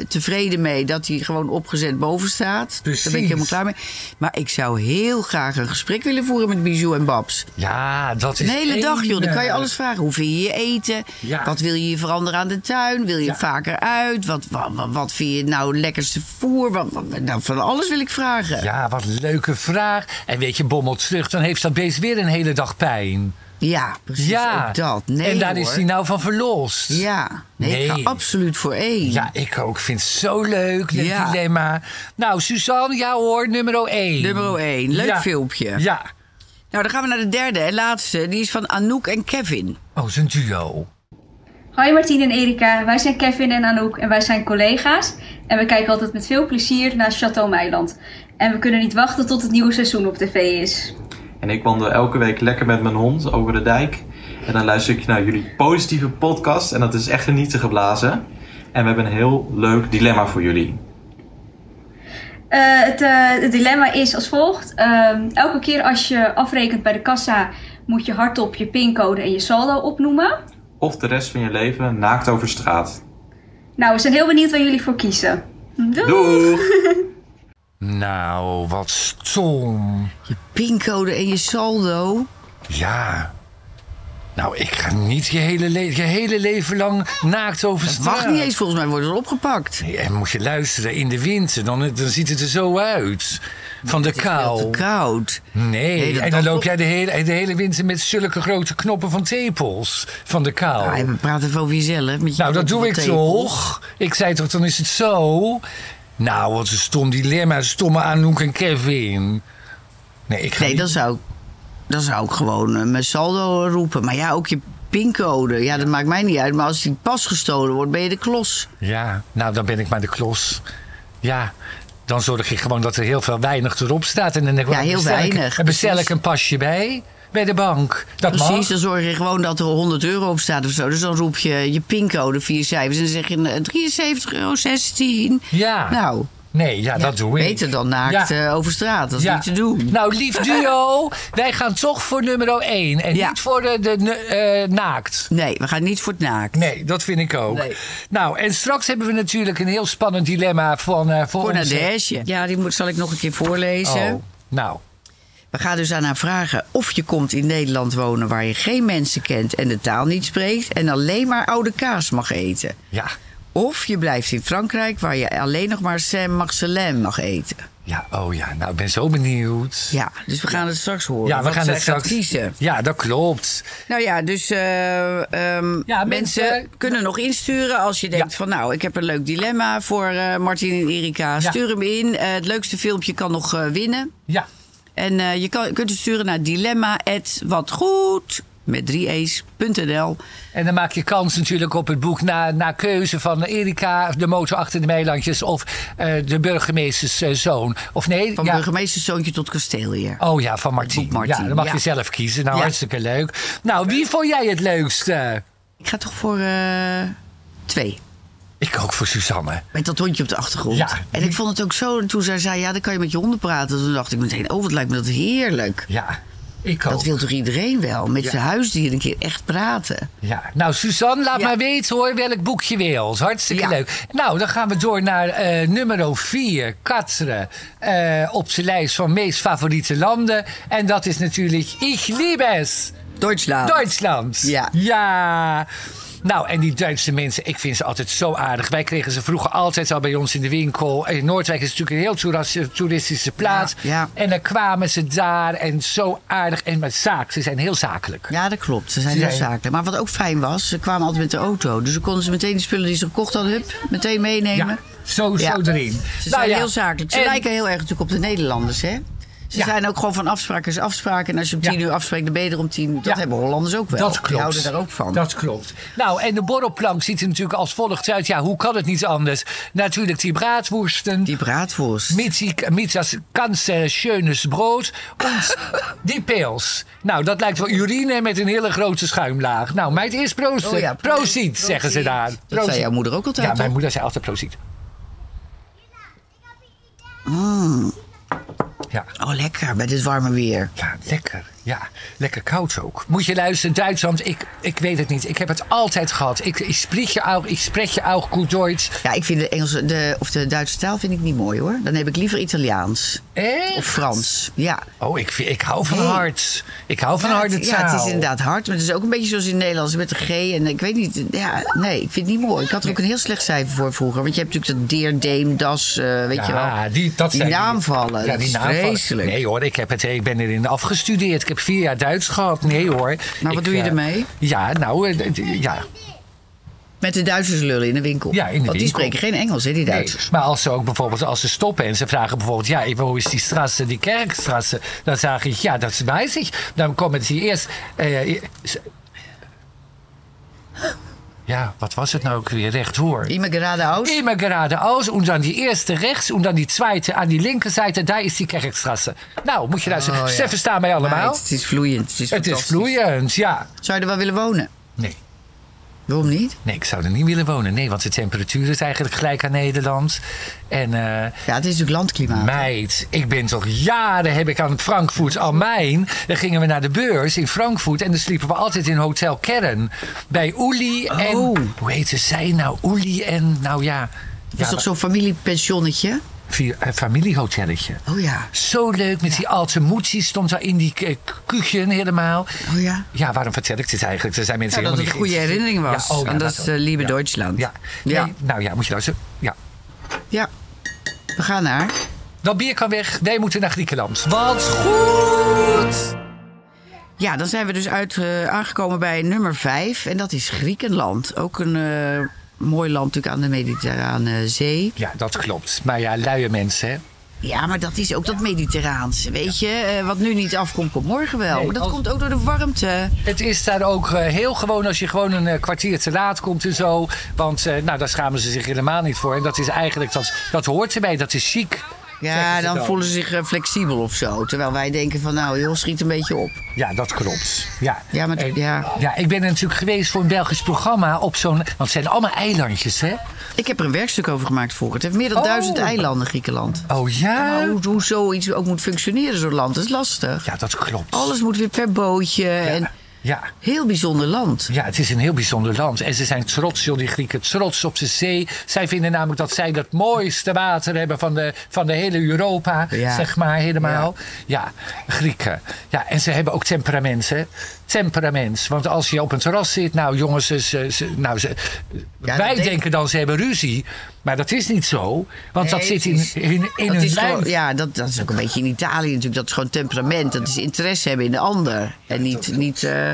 A: tevreden mee dat hij gewoon opgezet boven staat.
C: Precies.
A: Daar ben ik helemaal klaar mee. Maar ik zou heel graag een gesprek willen voeren met Bijou en Babs.
C: Ja, dat is
A: Een hele dag, joh. Dan kan je alles vragen. Hoe vind je je eten?
C: Ja.
A: Wat wil je veranderen aan de tuin? Wil je
C: Ja.
A: vaker uit? Wat, wat, wat, wat vind je nou lekkerste voer? Wat, wat- nou, van alles wil ik vragen.
C: Ja, wat een leuke vraag. En weet je, Bommel terug, dan heeft dat beest weer een hele dag pijn.
A: Ja, precies.
C: Ja.
A: Ook dat. Nee,
C: en daar is hij nou van verlost.
A: Ja, nee, ik ga absoluut voor één.
C: Ja, ik ook. vind het zo leuk, dit
A: Ja.
C: dilemma. Nou, Suzanne, ja hoor, nummer 1.
A: Nummer één. Leuk
C: Ja.
A: filmpje.
C: Ja.
A: Nou, dan gaan we naar de derde en laatste. Die is van Anouk en Kevin.
C: Oh, zijn duo.
H: Hoi Martien en Erika, wij zijn Kevin en Anouk en wij zijn collega's. En we kijken altijd met veel plezier naar Chateau Meiland. En we kunnen niet wachten tot het nieuwe seizoen op tv is.
I: En ik wandel elke week lekker met mijn hond over de dijk. En dan luister ik naar jullie positieve podcast. En dat is echt genieten geblazen. En we hebben een heel leuk dilemma voor jullie.
H: Eh, het, eh, het dilemma is als volgt. Ehm, elke keer als je afrekent bij de kassa moet je hardop je pincode en je saldo opnoemen.
I: Of de rest van je leven naakt over straat.
H: Nou, we zijn heel benieuwd waar jullie voor kiezen. Doei!
I: Doeg!
C: Nou, wat stom.
A: Je pincode en je saldo.
C: Ja. Nou, ik ga niet je hele, le- je hele leven lang naakt over straat.
A: mag niet eens, volgens mij wordt er opgepakt.
C: Nee, En moet je luisteren in de winter, dan, dan ziet het er zo uit. Van de
A: Het is
C: kou.
A: te koud.
C: Nee, en dan loop jij de hele, de hele winter met zulke grote knoppen van tepels. Van de kou.
A: Nou, we praten even over jezelf. Met je
C: nou, dat doe ik
A: tepels.
C: toch. Ik zei toch, dan is het zo. Nou, wat een stom dilemma. Stomme Anouk en Kevin. Nee, ik ga
A: Nee,
C: niet-
A: dan zou, ik- dan zou ik gewoon eh, mijn saldo roepen. Maar ja, ook je pincode. Ja, dat maakt mij niet uit. Maar als die pas gestolen wordt, ben je de klos.
C: Ja, nou, dan ben ik maar de klos. Ja, dan zorg ik gewoon dat er heel veel weinig erop staat. En dan denk ik,
A: Ja, heel
C: bestel
A: weinig,
C: bestel ik een pasje bij, bij de bank. Dat
A: Precies,
C: mag.
A: dan zorg je gewoon dat er 100 euro op staat of zo. Dus dan roep je je pincode, vier cijfers. En dan zeg je eh, 73,16 euro.
C: Ja.
A: Nou,
C: Nee, ja,
A: ja,
C: dat doe ik.
A: beter dan naakt
C: Ja.
A: eh, over straat. Dat is
C: Ja.
A: niet te doen.
C: Nou, lief duo, wij gaan toch voor nummer 1 en
A: Ja.
C: niet voor de, de eh, naakt.
A: Nee, we gaan niet voor het naakt.
C: Nee, dat vind ik ook.
A: Nee.
C: Nou, en straks hebben we natuurlijk een heel spannend dilemma van, eh voor
A: Voor
C: onze-.
A: Ja, die moet, zal ik nog een keer voorlezen.
C: Oh, nou,
A: We gaan dus aan haar vragen of je komt in Nederland wonen waar je geen mensen kent en de taal niet spreekt en alleen maar oude kaas mag eten.
C: ja.
A: Of je blijft in Frankrijk waar je alleen nog maar Saint-Marcelin mag eten.
C: Ja, oh ja, nou, ik ben zo benieuwd.
A: Ja, dus we gaan het straks horen.
C: Ja, we
A: wat
C: gaan het straks
A: kiezen.
C: Ja, dat klopt.
A: Nou ja, dus eh, ehm,
C: Ja,
A: mensen,
C: mensen-
A: kunnen nog insturen als je denkt
C: Ja.
A: van nou, ik heb een leuk dilemma voor eh Martin en Erika.
C: Ja.
A: Stuur hem in. Eh, het leukste filmpje kan nog eh, winnen.
C: Ja,
A: En eh, je, kan, kunt het sturen naar dilemma@watgoed met 3 e's.nl.
C: en dan maak je kans natuurlijk op het boek na, na keuze van Erika, de motor achter de Meilandjes of eh, de burgemeesters eh, zoon. Of nee,
A: Van
C: ja.
A: burgemeesterzoontje tot kasteelheer.
C: Oh ja, van Martien. Ja, dan mag
A: ja.
C: je zelf kiezen. Nou,
A: Ja.
C: hartstikke leuk. Nou, wie vond jij het leukste?
A: Ik ga toch voor twee.
C: Ik ook voor Suzanne.
A: Met dat hondje op de achtergrond.
C: Ja.
A: En ik vond het ook zo, toen zij zei, ja, dan kan je met je honden praten. Toen dacht ik meteen, oh, wat lijkt me dat heerlijk.
C: Ja, ik ook.
A: Dat wil toch iedereen wel? Met zijn huisdier een keer echt praten.
C: Ja, nou Suzanne, laat
A: Ja.
C: maar weten hoor welk boek je wil. Hartstikke
A: Ja.
C: leuk. Nou, dan gaan we door naar eh, nummer 4, Katre. eh, op zijn lijst van meest favoriete landen. En dat is natuurlijk Ich liebe es.
A: Duitsland.
C: Duitsland.
A: Ja.
C: Ja. Nou, en die Duitse mensen, ik vind ze altijd zo aardig. Wij kregen ze vroeger altijd al bij ons in de winkel. En Noordwijk is natuurlijk een heel toeras- toeristische plaats.
A: Ja, ja.
C: En dan kwamen ze daar en zo aardig. En met zaak, ze zijn heel zakelijk.
A: Ja, dat klopt. Ze zijn heel zakelijk. Maar wat ook fijn was, ze kwamen altijd met de auto. Dus dan konden ze meteen de spullen die ze gekocht hadden, hup, meteen meenemen.
C: Ja, zo,
A: Ja.
C: zo erin.
A: Ze
C: Nou
A: zijn
C: ja,
A: heel zakelijk. Ze
C: en-
A: lijken heel erg natuurlijk op de Nederlanders, hè? Ze
C: Ja.
A: zijn ook gewoon van afspraken is afspraken. En als je om
C: Ja.
A: tien uur afspreekt, dan ben je er om tien uur. Dat hebben Hollanders ook wel.
C: Dat
A: Die houden daar ook van.
C: Dat klopt. Nou, en de borrelplank ziet er natuurlijk als volgt uit. Ja, hoe kan het niet anders? Natuurlijk die braadworsten.
A: Die braadworst.
C: Mit, die, mit das ganze schönes brood. En die pils. Nou, dat lijkt wel urine met een hele grote schuimlaag. Nou, meid, eerst proosten.
A: Oh ja,
C: proziet, zeggen ze daar.
A: Dat zei jouw moeder ook altijd,
C: Ja, mijn moeder zei altijd proziet. Ja.
A: Oh, lekker, bij dit warme weer.
C: Ja, lekker. Ja, lekker koud ook. Moet je luisteren, Duitsland, ik, ik weet het niet. Ik heb het altijd gehad. Ik, ik spreek je ook, ik spreek je ook goed Duits.
A: Ja, ik vind de Engelse de, of de Duitse taal vind ik niet mooi hoor. Dan heb ik liever Italiaans.
C: Echt?
A: Of Frans. Ja.
C: Oh, ik, vind- ik hou van
A: Nee.
C: hard. Ik hou van
A: Ja,
C: harde taal.
A: Ja, het is inderdaad hard. Maar het is ook een beetje zoals in het Nederlands met de G. En ik weet niet. Ja, nee, ik vind het niet mooi. Ik had er ook een heel slecht cijfer voor vroeger. Want je hebt natuurlijk dat Deer, Deem, Das, eh, weet je wel.
C: Ja, die, dat
A: die naamvallen. dat is
C: naamvallen.
A: vreselijk.
C: Nee hoor, ik, heb het, ik ben erin afgestudeerd. Ik heb vier jaar Duits gehad. Nee hoor.
A: Maar wat doe je
C: eh,
A: ermee?
C: Ja, nou, eh, ja.
A: Met de Duitsers lullen in de winkel.
C: Ja, in de
A: Want die spreken geen Engels, hè, die
C: Nee,
A: Duitsers.
C: maar als ze ook bijvoorbeeld, als ze stoppen en ze vragen bijvoorbeeld, ja, hoe is die strasse, die kerkstrasse? Dan zeg ik, ja, dat weiß ik. Dan komen ze eerst, eh, ja, wat was het nou ook weer, rechtdoor.
A: Immer geradeaus.
C: Immer geradeaus en dan die eerste rechts en dan die tweede aan die linkerzijde, daar is die kerkstrasse. Nou, moet je luisteren.
A: Oh, ja.
C: Ze verstaan mij allemaal.
A: Het is vloeiend. Het is,
C: het is vloeiend, ja.
A: Zou je er wel willen wonen?
C: Nee.
A: Waarom niet?
C: Nee, ik zou er niet willen wonen. Nee, want de temperatuur is eigenlijk gelijk aan Nederland. En eh,
A: Ja, het is natuurlijk landklimaat.
C: Meid, ik ben toch jaren heb ik aan het Frankfurt am Main. Dan gingen we naar de beurs in Frankfurt en dan sliepen we altijd in Hotel Kern. Bij Uli en.
A: Oh.
C: Hoe heette zij nou? Uli en. Nou ja.
A: Dat
C: ja,
A: is toch zo'n familiepensionnetje?
C: Via een familiehotelletje.
A: Oh ja.
C: Zo leuk, met die alte moetsie stond daar in die uh, kuchen helemaal.
A: Oh ja.
C: Ja, waarom vertel ik dit eigenlijk? Er zijn mensen
A: Ja, dat het een goede herinnering was.
C: Ja, oh, ja,
A: en dat is eh, Liebe
C: Ja.
A: Duitsland.
C: Ja.
A: Ja.
C: Nee, nou ja, moet je luisteren. Ja.
A: Ja. We gaan naar.
C: Dat bier kan weg. Wij moeten naar Griekenland. Wat goed!
A: Ja, dan zijn we dus uit, eh, aangekomen bij nummer 5. En dat is Griekenland. Ook een eh, mooi land natuurlijk aan de Mediterrane Zee.
C: Ja, dat klopt. Maar ja, luie mensen, hè?
A: Ja, maar dat is ook dat Mediterraanse. Weet je, eh, wat nu niet afkomt, komt morgen wel.
C: Nee,
A: maar dat
C: als-
A: komt ook door de warmte.
C: Het is daar ook eh, heel gewoon als je gewoon een eh, kwartier te laat komt en zo. Want nou, daar schamen ze zich helemaal niet voor. En dat is eigenlijk, dat, dat hoort erbij, dat is chic.
A: Ja, dan,
C: dan.
A: voelen ze zich eh, flexibel of zo. Terwijl wij denken van, nou joh, schiet een beetje op.
C: Ja, dat klopt. Ja,
A: Ja, maar
C: En-
A: ja.
C: ja, ik ben er natuurlijk geweest voor een Belgisch programma op zo'n... Want het zijn allemaal eilandjes, hè?
A: Ik heb er een werkstuk over gemaakt voor. Het heeft meer dan
C: Oh.
A: duizend eilanden, Griekenland.
C: Oh ja?
A: Hoe, hoe zoiets ook moet functioneren, zo'n land, dat is lastig.
C: Ja, dat klopt.
A: Alles moet weer per bootje. En
C: Ja.
A: heel bijzonder land.
C: Ja, het is een heel bijzonder land. En ze zijn trots, joh, die Grieken. Trots op de zee. Zij vinden namelijk dat zij het mooiste water hebben van de, van de hele Europa.
A: Ja.
C: Zeg maar helemaal. Ja. Grieken. Ja, en ze hebben ook temperament, hè. Temperament. Want als je op een terras zit, nou jongens, ze, ze, ze- nou, ze,
A: Ja,
C: wij denken dan ze hebben ruzie. Maar dat is niet zo. Want dat zit in, in, in hun
A: gewoon, ja, dat, dat is ook een beetje in Italië natuurlijk. Dat is gewoon temperament. Dat is interesse hebben in de ander. En niet, niet eh,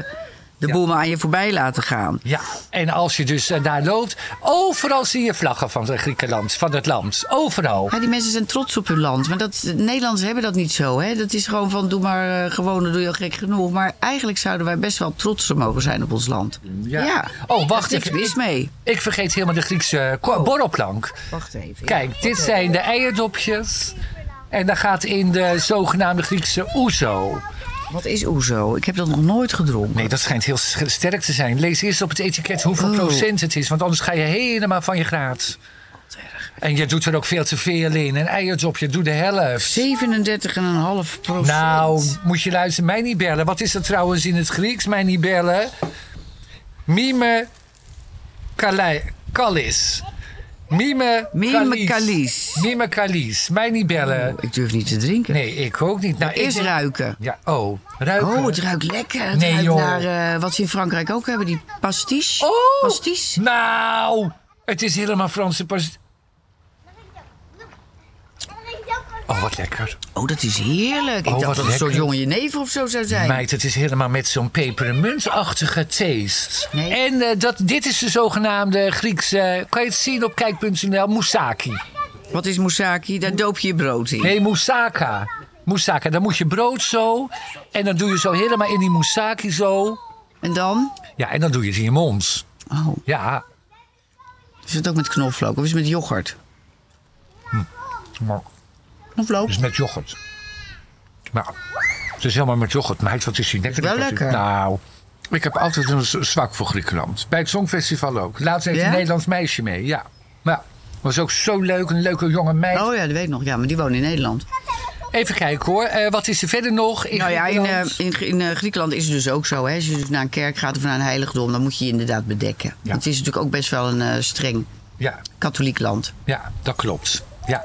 A: de boel maar aan je voorbij laten gaan.
C: Ja, en als je dus eh, daar loopt, overal zie je vlaggen van het Griekenland, van het land. Overal.
A: Ja, die mensen zijn trots op hun land. Maar dat, de Nederlanders hebben dat niet zo. Hè? Dat is gewoon van, doe maar eh, gewoon, dan doe je al gek genoeg. Maar eigenlijk zouden wij best wel trots mogen zijn op ons land. Ja.
C: Oh, wacht even.
A: mis mee.
C: Ik vergeet helemaal de Griekse ko-
A: Oh.
C: borrelplank.
A: Wacht even.
C: Kijk, dit zijn de eierdopjes. En dat gaat in de zogenaamde Griekse ouzo.
A: Wat is oezo? Ik heb dat nog nooit gedronken.
C: Nee, dat schijnt heel sterk te zijn. Lees eerst op het etiket hoeveel
A: Oh.
C: procent het is. Want anders ga je helemaal van je graad. En je doet er ook veel te veel in. Een eierdopje, doe de helft.
A: 37,5 procent.
C: Nou, moet je luisteren, mij niet bellen. Wat is dat trouwens in het Grieks? Mij niet bellen. Mime kalei- kalis. Mime
A: Mime kalis.
C: Mime kalis. Mij niet bellen.
A: Ik durf niet te drinken.
C: Nee, ik ook niet. Nou,
A: Eerst ruiken.
C: Ja, oh, ruiken.
A: Oh, het ruikt lekker. Het
C: Nee,
A: ruikt
C: joh.
A: naar eh, wat ze in Frankrijk ook hebben, die pastis.
C: Oh!
A: Pastis.
C: Nou, het is helemaal Franse pas. Oh, wat lekker.
A: Oh, dat is heerlijk.
C: Oh,
A: ik dacht
C: wat
A: dat het een soort jonge jenever of zo zou zijn.
C: Meid, het is helemaal met zo'n pepermuntachtige taste.
A: Nee.
C: En eh, dat, dit is de zogenaamde Griekse... Kan je het zien op kijk.nl? Moussaki.
A: Wat is moussaki? Daar doop je je brood in.
C: Nee, moussaka. Moussaka. Dan moet je brood zo. En dan doe je zo helemaal in die moussaki zo.
A: En dan?
C: Ja, en dan doe je het in je mond.
A: Oh,
C: Ja.
A: is het ook met knoflook of is het met yoghurt?
C: Maar
A: Knoflook?
C: is met yoghurt. Nou, het is helemaal met yoghurt. Meid, wat is die lekker.
A: wel lekker.
C: Nou, ik heb altijd een zwak voor Griekenland. Bij het Songfestival ook. Laatst heeft
A: Ja?
C: een Nederlands meisje mee, ja. Maar was ook zo leuk, een leuke jonge meid.
A: Oh ja, dat weet ik nog. Ja, maar die wonen in Nederland.
C: Even kijken hoor, Eh, wat is er verder nog? In
A: nou ja, in, eh,
C: Griekenland?
A: in, in eh, Griekenland is het dus ook zo. Hè? Als je dus naar een kerk gaat of naar een heiligdom, dan moet je je inderdaad bedekken.
C: Ja.
A: Het is natuurlijk ook best wel een streng
C: ja,
A: katholiek land.
C: ja, dat klopt. Ja.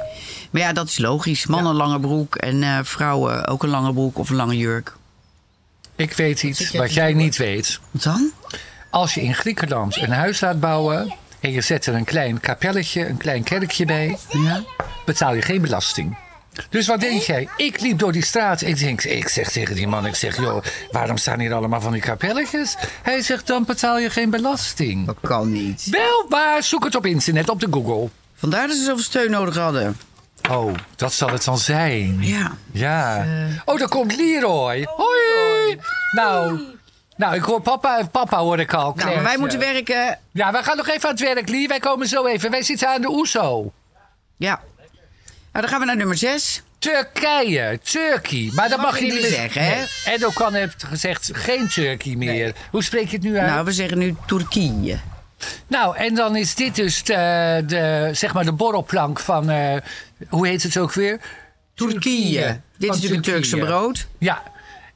A: Maar ja, dat is logisch. Mannen een lange broek en eh, vrouwen ook een lange broek of een lange jurk.
C: Ik weet iets wat jij niet weet.
A: Wat dan?
C: Als je in Griekenland een huis laat bouwen en je zet er een klein kapelletje, een klein kerkje bij,
A: Ja?
C: betaal je geen belasting. Dus wat denk jij? Ik liep door die straat en ik denk, ik zeg tegen die man, ik zeg, joh, waarom staan hier allemaal van die kapelletjes? Hij zegt, dan betaal je geen belasting.
A: Dat kan niet.
C: Wel, maar zoek het op internet, op de Google.
A: Vandaar dat ze zoveel steun nodig hadden.
C: Oh, dat zal het dan zijn.
A: Ja.
C: Ja. Oh, daar komt Leroy. Hoi. Nou, nou, ik hoor papa, papa hoor ik al.
A: Nou, maar wij moeten werken.
C: Ja, wij gaan nog even aan het werk, Lee. Wij komen zo even. Wij zitten aan de OESO.
A: Ja. Nou, dan gaan we naar nummer 6.
C: Turkije, Turkey. Maar dat mag, je niet meer
A: zeggen, hè?
C: Nee. Erdogan heeft gezegd geen Turkey meer. Hoe spreek je het nu uit?
A: Nou, we zeggen nu Turkije.
C: Nou, en dan is dit dus de, de, zeg maar de borrelplank van, eh, hoe heet het ook weer?
A: Turkije. Dit is natuurlijk een Turkse brood.
C: Ja.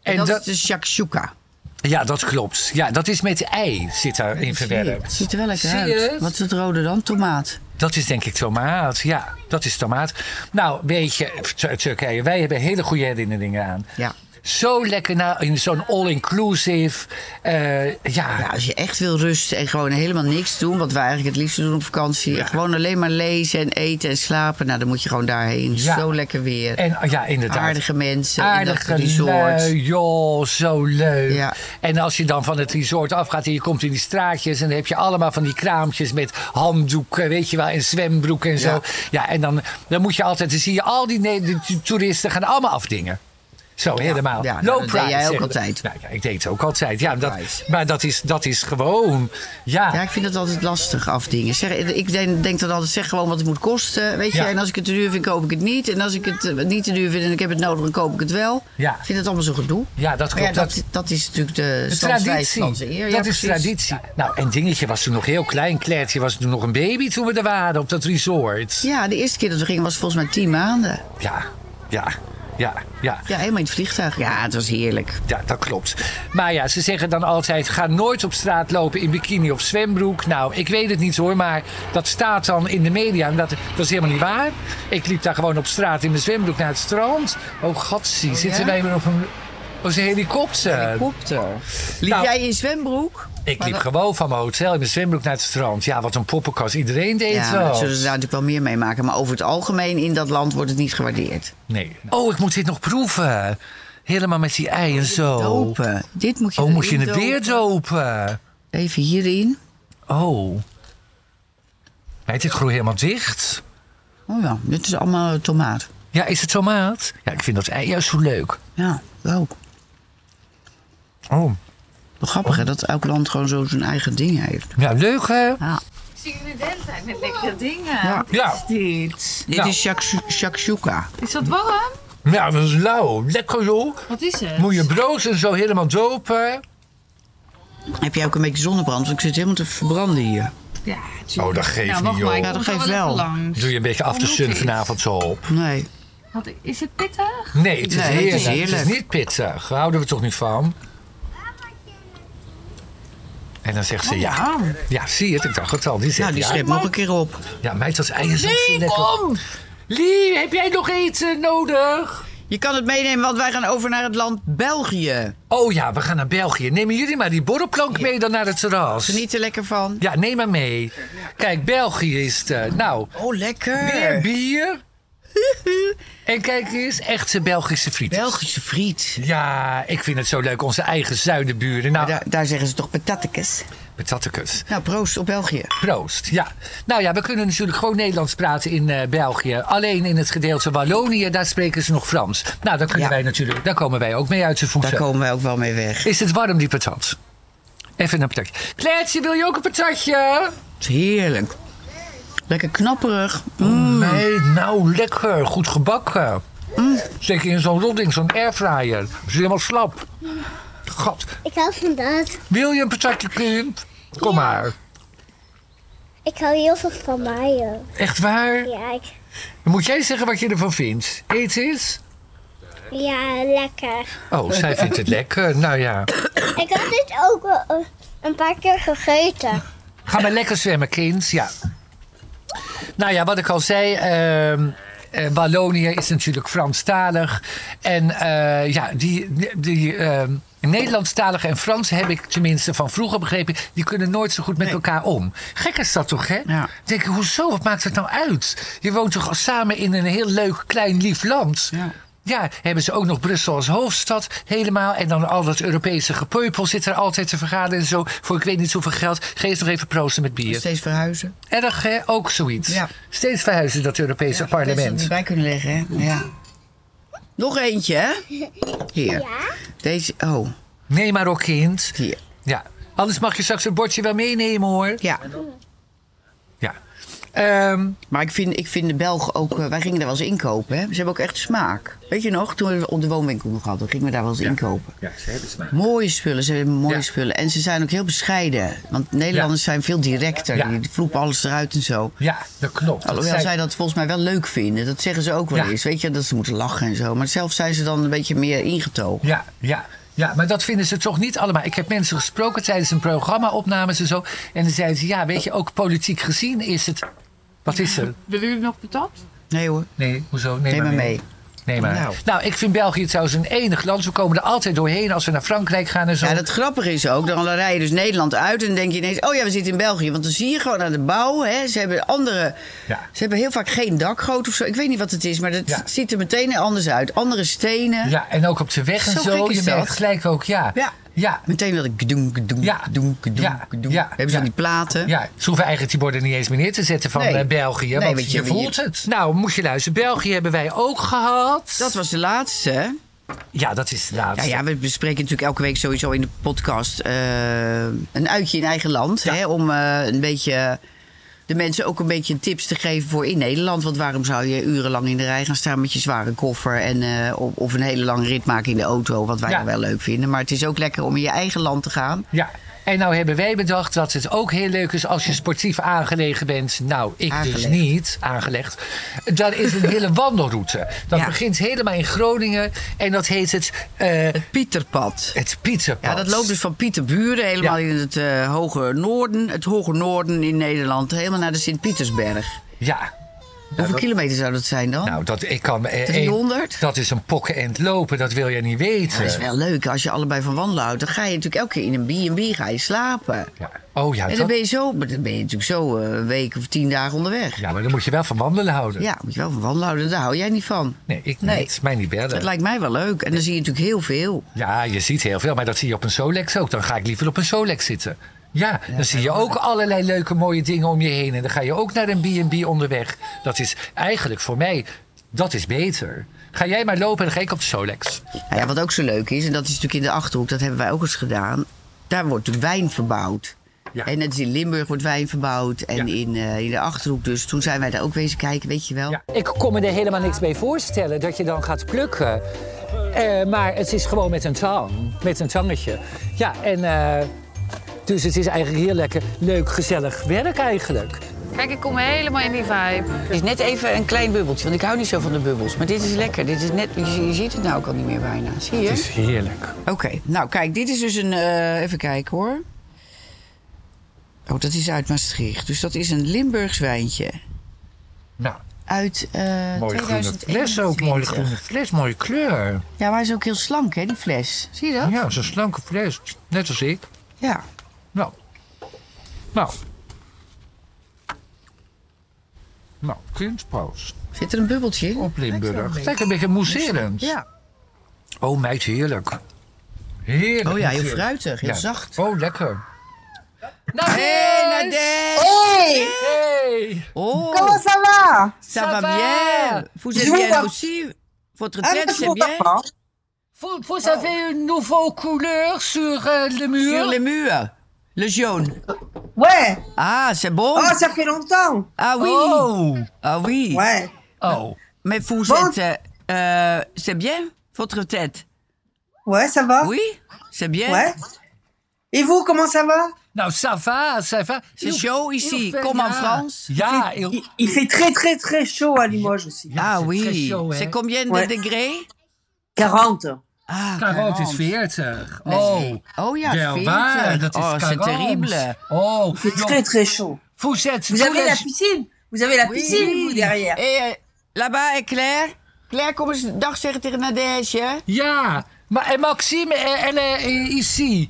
A: En,
C: En
A: dat,
C: dat,
A: is de shakshuka.
C: ja, dat klopt. Ja, dat is met ei zit daarin
A: Het
C: verwerkt.
A: ziet er wel lekker uit.
C: het?
A: Wat is het rode dan? Tomaat.
C: Dat is denk ik tomaat. Ja, dat is tomaat. Nou, weet je, Tur- Turkije, wij hebben hele goede herinneringen aan.
A: Ja.
C: Zo lekker nou, in zo'n all-inclusive. eh, ja,
A: Ja, als je echt wil rusten en gewoon helemaal niks doen, wat wij eigenlijk het liefste doen op vakantie, gewoon alleen maar lezen en eten en slapen, nou dan moet je gewoon daarheen.
C: Ja.
A: Zo lekker weer.
C: En ja, inderdaad.
A: Aardige mensen in
C: Aardige
A: dat resort.
C: lui, joh, zo leuk.
A: Ja.
C: En als je dan van het resort afgaat en je komt in die straatjes... en dan heb je allemaal van die kraampjes met handdoeken, weet je wel, en zwembroeken en zo. Ja,
A: Ja.
C: en dan, dan moet je altijd, dan zie je al die, die toeristen gaan allemaal afdingen. Zo, helemaal.
A: ja,
C: Low
A: dat
C: price.
A: deed jij ook altijd.
C: Nou, ja, ik deed het ook altijd. Ja, dat, maar dat is, dat is gewoon... Ja,
A: Ja, ik vind het altijd lastig afdingen. Zeg, ik denk, denk dan altijd, zeg gewoon wat het moet kosten. Weet je, en als ik het te duur vind, koop ik het niet. En als ik het eh, niet te duur vind en ik heb het nodig, dan koop ik het wel.
C: Ja.
A: Ik vind het allemaal zo gedoe.
C: ja, dat klopt.
A: dat, dat is natuurlijk de
C: De traditie.
A: eer.
C: Dat is traditie. Nou, en Dingetje was toen nog heel klein. Clairtje was toen nog een baby toen we er waren op dat resort.
A: Ja, de eerste keer dat we gingen was volgens mij tien maanden.
C: Ja, ja, ja, ja.
A: Ja, helemaal in het vliegtuig. Ja, het was heerlijk.
C: Ja, dat klopt. Maar ja, ze zeggen dan altijd: ga nooit op straat lopen in bikini of zwembroek. Nou, ik weet het niet hoor, maar dat staat dan in de media. En dat, dat is helemaal niet waar. Ik liep daar gewoon op straat in mijn zwembroek naar het strand. Oh, gatsie, zitten wij weer op een, op een helikopter?
A: Helikopter. Liep
C: Nou,
A: jij in zwembroek?
C: Ik liep gewoon van mijn hotel in mijn zwembroek naar het strand. Ja, wat een poppenkast. Iedereen deed
A: Ja,
C: zo.
A: dat zullen ze daar natuurlijk wel meer mee maken. Maar over het algemeen in dat land wordt het niet gewaardeerd.
C: Nee. Oh, ik moet dit nog proeven. Helemaal met die ei en zo.
A: Dopen. Dit moet je
C: Oh, moet je het weer dopen?
A: Even hierin.
C: Oh. Nee, dit groeit helemaal dicht.
A: Oh ja, dit is allemaal tomaat.
C: Ja, is het tomaat? Ja, ik vind dat ei juist zo leuk.
A: Ja, ook.
C: Oh.
A: Wel grappig hè, dat elk land gewoon zo zijn eigen ding heeft.
C: Ja, leuk hè?
A: Ja.
J: Zie je de hele tijd met lekkere dingen.
A: Ja.
C: Ja.
J: Dit.
A: Dit
C: Nou.
A: is shakshu- shakshuka.
J: Is dat warm?
C: Ja, dat is lauw. Lekker joh.
J: Wat is het?
C: Moet je brood en zo helemaal dopen.
A: Heb jij ook een beetje zonnebrand? Want ik zit helemaal te verbranden hier.
J: Ja,
C: Oh, dat geeft
J: nou,
C: niet,
J: wacht maar, ik
C: joh.
A: Ja, dat
J: zo
A: geeft
J: even
A: wel.
J: langs.
C: Doe je een beetje af te
J: Hoe
C: sun
J: moet dit?
C: vanavond zo op.
A: Nee.
J: Wat, is het pittig?
C: Nee, het is,
A: Nee, het
C: heerlijk.
A: is
C: Het
A: heerlijk.
C: is niet pittig. Daar houden we toch niet van. En dan zegt ze ja. Ja, zie je het? Ik dacht het al. Die zegt
A: Nou, die
C: ja.
A: nog een keer op.
C: Ja, meid, dat ei is ook zo lekker. Lie, heb jij nog eten nodig?
A: Je kan het meenemen, want wij gaan over naar het land België.
C: Oh ja, we gaan naar België. Nemen jullie maar die borrelplank mee dan naar het terras.
A: Geniet er lekker van.
C: Ja, neem maar mee. Kijk, België is het. eh, nou,
A: Oh, lekker.
C: weer bier. En kijk eens, echte Belgische friet.
A: Belgische friet.
C: Ja, ik vind het zo leuk. Onze eigen zuidenburen. Nou,
A: Daar, daar zeggen ze toch patattekes.
C: patattekes.
A: Nou, proost op België.
C: Proost, ja. Nou ja, we kunnen natuurlijk gewoon Nederlands praten in eh, België. Alleen in het gedeelte Wallonië, daar spreken ze nog Frans. Nou, daar, kunnen
A: Ja.
C: wij natuurlijk, daar komen wij ook mee uit de voeten.
A: Daar komen wij ook wel mee weg.
C: Is het warm, die patat? Even een patatje. Kleertje, wil je ook een patatje?
A: Het is heerlijk. Lekker knapperig.
C: Nee, nou lekker. Goed gebakken. Steek je in zo'n rodding, zo'n airfryer. Het is helemaal slap. God.
K: Ik hou van dat.
C: Wil je een patatje, kind? Kom maar.
K: Ik hou heel veel van mayo.
C: Echt waar?
K: Ja, ik,
C: Dan moet jij zeggen wat je ervan vindt. Eet eens.
K: ja, lekker.
C: Oh, zij vindt het lekker. Nou ja.
K: Ik had dit ook wel, eh, een paar keer gegeten.
C: Ga maar lekker zwemmen, kind. Ja. Nou ja, wat ik al zei. ehm, eh, Wallonië is natuurlijk Franstalig. En eh, ja, die, die Nederlandstalig en Frans heb ik tenminste van vroeger begrepen. Die kunnen nooit zo goed met elkaar om. Gek is dat toch, hè?
A: Ja.
C: Denk hoezo? Wat maakt het nou uit? Je woont toch samen in een heel leuk, klein, lief land?
A: Ja.
C: Ja, hebben ze ook nog Brussel als hoofdstad helemaal. En dan al dat Europese gepeupel zit er altijd te vergaderen en zo. Voor ik weet niet zoveel geld. Ga eens nog even proosten met bier.
A: Steeds verhuizen.
C: Erg, hè? Ook zoiets.
A: Ja.
C: Steeds verhuizen, dat Europese
A: Dat ze
C: parlement.
A: erbij kunnen leggen, hè? Ja. Nog eentje, hè? Hier. Deze, oh,
C: Nee, maar ook kind.
A: hier.
C: Ja. Anders mag je straks het bordje wel meenemen, hoor.
A: Ja.
C: Ja. Ehm,
A: Maar ik vind, ik vind de Belgen ook... eh, wij gingen daar wel eens inkopen, hè? Ze hebben ook echt smaak. Weet je nog, toen we op de woonwinkel nog hadden... gingen we daar wel eens inkopen.
C: ja, ze hebben smaak.
A: Mooie spullen, ze hebben mooie
C: Ja.
A: spullen. En ze zijn ook heel bescheiden. Want Nederlanders zijn veel directer. Die vloepen alles eruit en zo.
C: Ja, dat klopt.
A: Alhoewel zij dat volgens mij wel leuk vinden. Dat zeggen ze ook wel eens. Weet je, dat ze moeten lachen en zo. Maar zelf zijn ze dan een beetje meer ingetogen.
C: Ja, ja. Ja, maar dat vinden ze toch niet allemaal. Ik heb mensen gesproken tijdens een programma-opnames en zo. En dan zeiden ze, ja, weet je, ook politiek gezien is het Wat is er?
E: Willen jullie nog patat?
A: Nee hoor.
C: Nee, hoezo? Neem,
A: Neem maar mee.
C: Nee, maar.
A: Nou.
C: Nou. ik vind België trouwens een enig land. We komen er altijd doorheen als we naar Frankrijk gaan en zo.
A: Ja, dat grappige is ook, dan rij je dus Nederland uit en dan denk je ineens, oh ja, we zitten in België. Want dan zie je gewoon aan de bouw, hè, ze hebben andere,
C: Ja.
A: ze hebben heel vaak geen dakgoot of zo. Ik weet niet wat het is, maar dat ziet er meteen anders uit. Andere stenen.
C: Ja, en ook op de weg en
A: Zo
C: zo. je merkt
A: dat.
C: gelijk ook, ja.
A: Ja.
C: Ja.
A: Meteen dat ik gedoen, gedoen,
C: Ja.
A: gedoen, gedoen,
C: Ja.
A: gedoen.
C: Ja.
A: Hebben ze
C: Ja.
A: die platen?
C: Ja, ze hoeven eigenlijk die borden niet eens meer neer te zetten van
A: Nee.
C: eh, België.
A: Nee,
C: want
A: want
C: je,
A: je-
C: voelt het. Nou, moest je luisteren. België hebben wij ook gehad.
A: Dat was de laatste, hè?
C: Ja, dat is de
A: Ja,
C: laatste.
A: ja, we bespreken natuurlijk elke week sowieso in de podcast eh, een uitje in eigen land. Hè, om eh, een beetje de mensen ook een beetje tips te geven voor in Nederland. Want waarom zou je urenlang in de rij gaan staan met je zware koffer... En, eh, of, of een hele lange rit maken in de auto, wat wij
C: Ja.
A: wel leuk vinden. Maar het is ook lekker om in je eigen land te gaan.
C: Ja. En nou hebben wij bedacht dat het ook heel leuk is als je sportief aangelegen bent. Nou, ik dus niet, aangelegd. Dan is een hele wandelroute. Dat
A: Ja.
C: begint helemaal in Groningen en dat heet het... eh,
A: Het Pieterpad.
C: het Pieterpad.
A: Ja, dat loopt dus van Pieterburen helemaal
C: Ja.
A: in het eh, hoge noorden. Het hoge noorden in Nederland. Helemaal naar de Sint-Pietersberg.
C: Ja.
A: Hoeveel kilometer zou dat zijn dan?
C: Nou, dat, ik kan... eh,
A: 300?
C: één- dat is een pokken end lopen, dat wil je niet weten.
A: Dat is wel leuk als je allebei van wandelen houdt. Dan ga je natuurlijk elke keer in een B&B ga je slapen.
C: Ja. Oh ja,
A: en
C: dat-
A: dan ben je, zo, dan ben je natuurlijk zo eh, een week of tien dagen onderweg.
C: ja, maar dan moet je wel van wandelen houden.
A: Ja, moet je wel van wandelen houden. Daar hou jij niet van.
C: Nee, ik
A: Nee.
C: niet. Mij niet bellen.
A: Dat lijkt mij wel leuk. En dan zie je natuurlijk heel veel.
C: Ja, je ziet heel veel, maar dat zie je op een Solex ook. Dan ga ik liever op een Solex zitten. Ja, dan zie je ook allerlei leuke mooie dingen om je heen. En dan ga je ook naar een B&B onderweg. Dat is eigenlijk voor mij, dat is beter. Ga jij maar lopen en dan ga ik op de Solex.
A: Nou ja, wat ook zo leuk is, en dat is natuurlijk in de Achterhoek, dat hebben wij ook eens gedaan. Daar wordt natuurlijk wijn verbouwd.
C: Ja.
A: En net als in Limburg wordt wijn verbouwd. En
C: Ja.
A: in, eh, in de Achterhoek dus. Toen zijn wij daar ook wezen kijken, weet je wel.
C: Ja. Ik kon me er helemaal niks bij voorstellen dat je dan gaat plukken. Eh, maar het is gewoon met een tang. Met een tangetje. Ja, en eh, dus het is eigenlijk heel lekker, leuk, gezellig werk eigenlijk.
E: Kijk, ik kom helemaal in die vibe.
A: Het is net even een klein bubbeltje, want ik hou niet zo van de bubbels. Maar dit is lekker. Dit is net, je, je ziet het nou ook al niet meer bijna. Zie je?
C: Het is heerlijk.
A: Oké, nou kijk, dit is dus een. eh, even kijken hoor. Oh, dat is uit Maastricht. Dus dat is een Limburgs wijntje.
C: Nou,
A: Uit eh
C: mooie groene fles ook,
A: 2021.
C: mooie groene fles, mooie kleur.
A: Ja, maar hij is ook heel slank, hè, die fles. Zie je dat?
C: Ja, zo'n slanke fles. Net als ik.
A: Ja.
C: Nou. Nou. Nou, kunstpaus.
A: Zit er een bubbeltje in?
C: Op Limburg. Lekker een beetje mousserend.
A: Ja.
C: Oh, meid, heerlijk. Heerlijk.
A: Oh ja, heel fruitig, heel
C: Ja.
A: zacht.
C: Oh, lekker.
A: Hey, Nadège!
B: Hey
C: Hey!
A: Oh,
B: Comment ça va
A: ça,
C: ça
A: va
C: va.
A: bien. Vous
B: Je
A: êtes bien aussi? Votre tête, c'est bien?
C: Vous, vous avez une nouvelle couleur sur euh, le mur
A: Sur les murs. Le jaune.
B: Ouais
A: Ah, c'est bon?
B: Oh, ça fait longtemps
A: Ah oui.
C: Oh!
A: Ah oui.
B: Ouais.
C: Oh.
A: Mais vous
B: Bon.
A: êtes... euh, c'est bien, votre tête?
B: Ouais, ça va
A: Oui? C'est bien?
B: Ouais. Et vous, comment ça va?
C: Nou, ça va, ça va.
A: C'est chaud ici, comme en. France?
B: Il, il fait très très très chaud à Limoges aussi.
A: Ah oui. c'est combien de
B: Ouais.
A: degrés?
B: 40.
A: Ah,
C: 40 is 40. Oh.
A: Oh ja,
C: Wel
A: 40.
C: waar, dat is
A: oh, c'est
C: 40.
A: terrible.
C: Oh,
B: Il fait
C: donc,
B: très très chaud.
C: vous êtes...
B: Vous avez la piscine? Vous avez la
A: Oui.
B: piscine, vous, derrière
A: Et euh, là-bas, et Claire? Claire, kom eens dag zeggen tegen Nadège.
C: Ja, maar en Maxime, elle est eh, ici.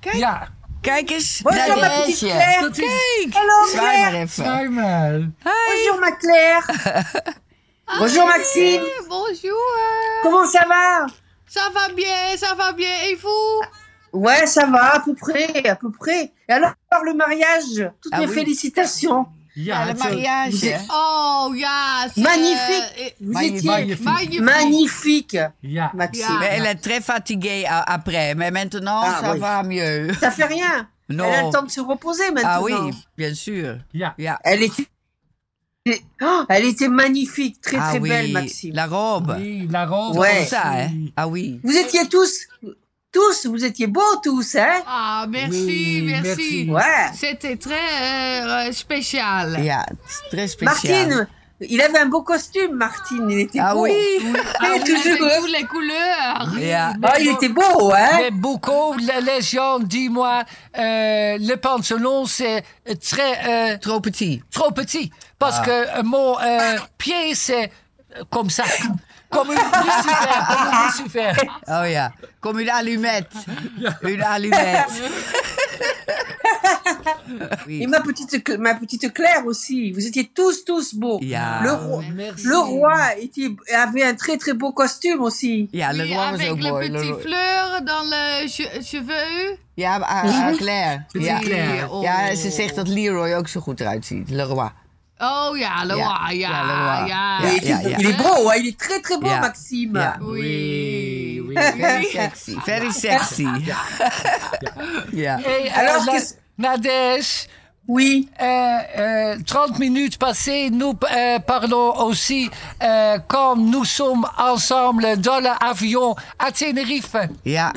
A: Kijk.
C: Ja.
A: Kijk eens,
B: Bonjour, ma petite. Claire.
C: Dat is...
A: Kijk.
B: Hallo,
A: Zwaai maar
B: Claire.
A: even.
C: Zwaai maar.
B: Bonjour, ma Claire. Bonjour, Maxime.
E: Bonjour.
B: Comment ça va?
E: Ça va bien, ça va bien. Et vous
B: Ouais, ça va, à peu près, à peu près. Et alors, le mariage Toutes
A: Ah
B: mes
A: oui.
B: félicitations.
C: Ja,
A: le mariage.
E: Oh, c'est,
B: Magnifique.
E: euh,
B: Vous
A: Magnifique.
B: étiez
C: Magnifique. Ja.
B: Maxime.
A: Mais elle est très fatiguée a- après. Mais maintenant,
B: Ah,
A: ça
B: oui.
A: va mieux.
B: Ça fait rien.
A: Non.
B: Elle a le temps de se reposer maintenant.
A: Ah oui, bien sûr.
B: Elle était, Oh, elle était magnifique, très
A: ah
B: très
A: oui,
B: belle, Maxime.
A: la robe.
C: Oui, la robe.
B: Ouais.
A: Comme ça, hein? Ah oui.
B: Vous étiez tous, tous, vous étiez beaux tous, hein
E: Ah, merci,
C: Oui,
E: merci.
C: merci.
B: Ouais.
E: C'était très euh, spécial.
A: Ja, très spécial.
B: Martine, il avait un beau costume, Martine. Il était
A: Ah
B: beau.
A: oui.
E: Ah, oui,
B: toujours.
E: avec toutes les couleurs.
A: Ja.
B: Ah, il était beau, hein
C: Mais beaucoup, les, gens, dis-moi, euh, le pantalon, c'est très... euh,
A: Trop petit.
C: trop petit. Parce que un mot euh, pied, c'est comme ça. Comme une lucifer, comme une lucifer.
A: Oh ja, comme une allumette. Une allumette.
B: Et ma petite, ma petite Claire aussi. Vous étiez tous, tous beaux. Le, roi,
C: Merci.
B: le roi était, avait un très, très beau costume aussi.
A: Ja, le
E: Oui,
A: roi
E: avec
A: ook
E: le
A: mooi. Le
E: petit
A: roi-
E: fleur dans le che- cheveux.
A: Ja, ah, ah, Claire.
C: Petit
A: Ja.
C: Claire.
E: Oh.
A: ja, ze zegt dat Leroy ook zo goed eruit ziet. Le roi.
E: Oh roi. ja.
A: Ja,
B: il, est beau, hein, il est très, très beau. Maxime.
E: Oui,
C: oui.
A: Very sexy. Very sexy.
C: Et euh,
B: Alors,
C: la-
B: qu'est-ce-
C: Nadège,
B: Oui.
C: euh, euh, 30 minutes passées, nous euh, parlons aussi euh, quand nous sommes ensemble dans l'avion à Tenerife.
A: Ja.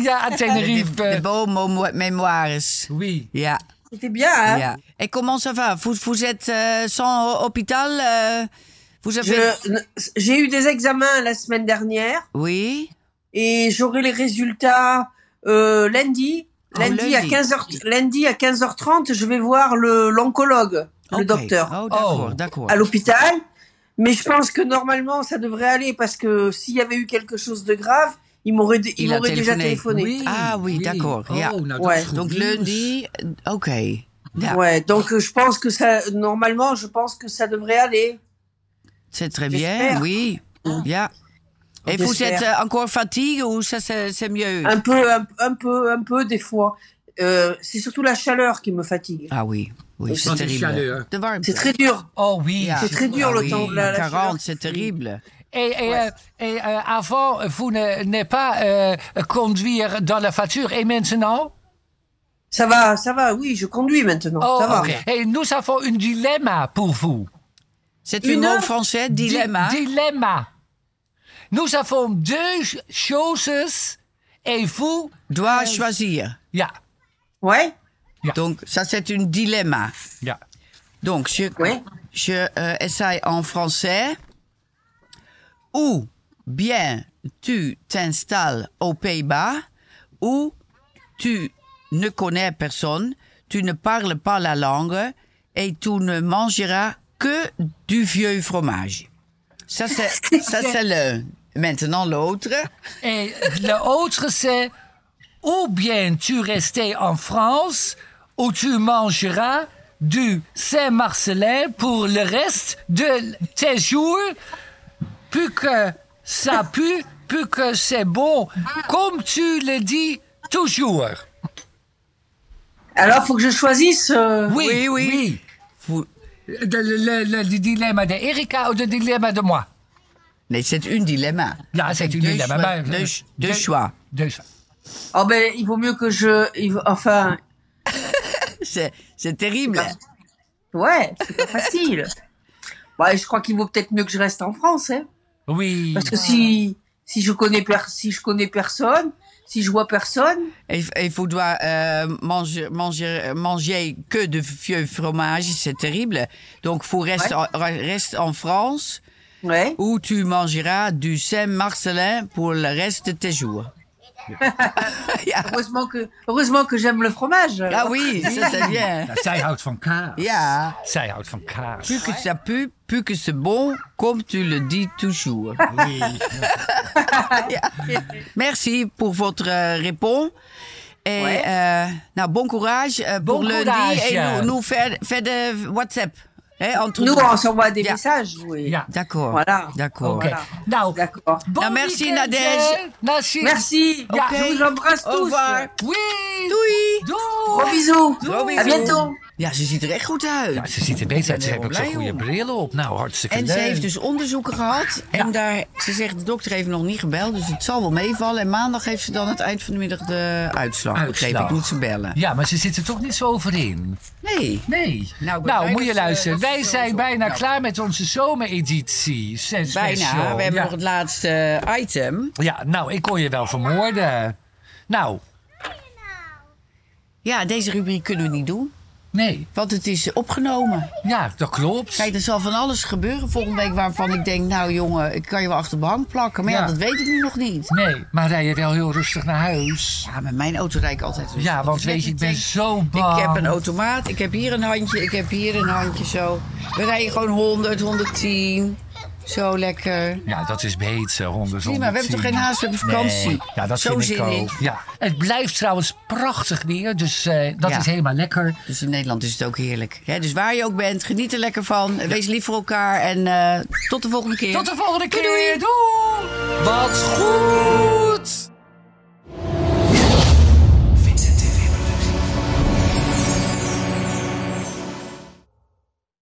C: Ja, à Tenerife.
A: de beau mo- mémoires.
C: Oui.
A: Ja.
B: C'était bien, hein.
A: Et comment ça va? Vous, vous êtes euh, sans hôpital? euh, vous avez...
B: J'ai eu des examens la semaine dernière
A: Oui.
B: et j'aurai les résultats euh, lundi.
A: Oh,
B: Lundi, à
A: lundi.
B: 15h, lundi à 15h30, je vais voir le l'oncologue, le docteur,
A: Oh, d'accord,
C: Oh.
A: d'accord.
B: à l'hôpital. Mais je pense que normalement, ça devrait aller parce que s'il y avait eu quelque chose de grave, il m'aurait dé- il
A: Il a
B: m'aurait déjà
A: téléphoné. Ah oui, d'accord,
C: Oh, dat
B: Ouais.
A: Donc lundi. Ja,
B: Ouais, donc je pense que ça, normalement, je pense que ça devrait aller.
A: c'est très bien, oui. Ja. Et vous êtes euh, encore fatigué ou ça c'est c'est mieux?
B: Un peu, un, un peu, un peu des fois. Euh, c'est surtout la chaleur qui me fatigue.
A: Ah oui, oui, c'est
C: Wat is
A: terrible.
C: chaleur?
A: De warmte.
B: C'est très dur.
C: Oh oui.
B: C'est très dur
A: Ah
B: le
A: oui,
B: temps. La, la
A: 40,
B: chaleur.
A: c'est terrible.
C: Et, et, euh, et, euh, avant, vous n'avez pas euh, conduire dans la voiture. Et maintenant?
B: Ça va, ça va. Oui, je conduis maintenant.
C: Oh,
B: ça va.
C: ok. Et nous avons un dilemma pour vous.
A: C'est
B: Une
A: un mot français, dilemma.
C: Di- dilemma. Nous avons deux ch- choses et vous,
A: Doit choisir.
C: ja,
B: Ouais.
A: Donc ça c'est un dilemma.
C: ja.
A: Donc je,
B: Ouais.
A: je euh, essaye en français. Ou bien tu t'installes aux Pays-Bas, ou tu ne connais personne, tu ne parles pas la langue et tu ne mangeras que du vieux fromage. Ça c'est ça c'est l'un. Maintenant l'autre.
C: Et l'autre, c'est ou bien tu restais en France, ou tu mangeras du Saint-Marcelin pour le reste de tes jours, plus que ça pue, plus que c'est bon, comme tu le dis toujours.
B: Alors, faut que je choisisse. euh,
C: Oui,
A: Oui, oui. Vous-
C: Le, le- le- le dilemma de Erika ou le dilemma de moi?
A: Nee, c'est un dilemma.
C: Ja, c'est un
A: Deux
C: dilemma.
A: choix-
C: maar-
A: deux, deux
C: deux-
A: choix.
C: deux choix.
B: Oh ben, il vaut mieux que je. il vaut- enfin,
A: C'est c'est terrible.
B: ouais, c'est pas facile. Ouais, je crois qu'il vaut peut-être mieux que je reste en France, hein.
C: Oui.
B: Parce que si si je connais per- si je connais personne, si je vois personne,
A: Et, et vous doit euh, manger, manger, manger que de vieux fromage, c'est terrible. Donc, vous reste,
B: Ouais.
A: en, reste en France
B: ouais.
A: où tu mangeras du Saint-Marcelin pour le reste de tes jours.
B: Heureusement que heureusement que j'aime le fromage.
A: Ah oui, ça c'est bien.
C: Zij houdt van kaas.
A: Ja.
C: Zij houdt van kaas.
A: Plus que ça pue, plus que c'est bon, comme tu le dis toujours.
C: Oui.
A: Merci pour votre euh, réponse. Et
B: Ouais.
A: euh, nou, bon courage euh, pour
C: Bon
A: lundi.
C: courage.
A: Et nous, nous faire, faire de WhatsApp. Hein, entre
B: Nous,
A: nous.
B: on s'envoie des
A: Ja.
B: messages, oui.
C: Ja.
A: D'accord.
B: Voilà.
A: D'accord.
C: Oké.
B: Voilà. D'accord.
C: bon
A: Nou, merci, Nadège.
C: Merci.
B: Merci.
C: Ja.
B: Je vous embrasse
A: Au
B: tous.
A: revoir.
C: Oui.
A: Doei.
B: Gros bisous.
A: Gros
B: À
A: bisous.
B: bientôt.
A: Ja, ze ziet er echt goed uit.
C: Ja, ze ziet er beter uit. Ze heeft ook zo'n goede bril op. Nou, hartstikke
A: En ze
C: leuk.
A: heeft dus onderzoeken gehad. En daar, ze zegt, de dokter heeft nog niet gebeld. Dus het zal wel meevallen. En maandag heeft ze dan het eind van de middag de uitslag. Begreep ik,
C: Uitslag.
A: moet ze bellen.
C: Ja, maar ze zit er toch niet zo over in.
A: Nee.
C: Nee.
A: Nou,
C: Nou, moet je
A: ze-
C: luisteren. Wij zijn bijna
A: nou.
C: klaar met onze zomereditie.
A: Bijna. We hebben
C: ja.
A: nog het laatste item.
C: Ja, nou, ik kon je wel vermoorden. Nou,
A: Ja, deze rubriek kunnen we niet doen.
C: Nee.
A: Want het is opgenomen.
C: Ja, dat klopt.
A: Kijk, er zal van alles gebeuren volgende week waarvan ik denk... nou jongen, ik kan je wel achter behang plakken. Maar ja,
C: Ja.
A: dat weet ik nu nog niet.
C: Nee, maar rij je wel heel rustig naar huis?
A: Ja, met mijn auto rijd ik altijd rustig.
C: Ja, want weet je, ik ben zo bang.
A: Ik heb een automaat, ik heb hier een handje, ik heb hier een handje zo. We rijden gewoon 100, 110. Zo lekker.
C: Ja, dat is beter, 100
A: Prima, we hebben toch geen haast, we hebben vakantie.
C: Nee, ja, dat
A: Zo
C: vind
A: zin
C: ik ook. Ja. Het blijft trouwens prachtig weer, dus eh, dat
A: Ja.
C: is helemaal lekker.
A: Dus in Nederland is het ook heerlijk. Hè, dus waar je ook bent, geniet er lekker van. Wees lief voor elkaar en eh, tot de volgende keer.
C: Tot de volgende keer.
A: Doei.
C: Doei. Wat goed.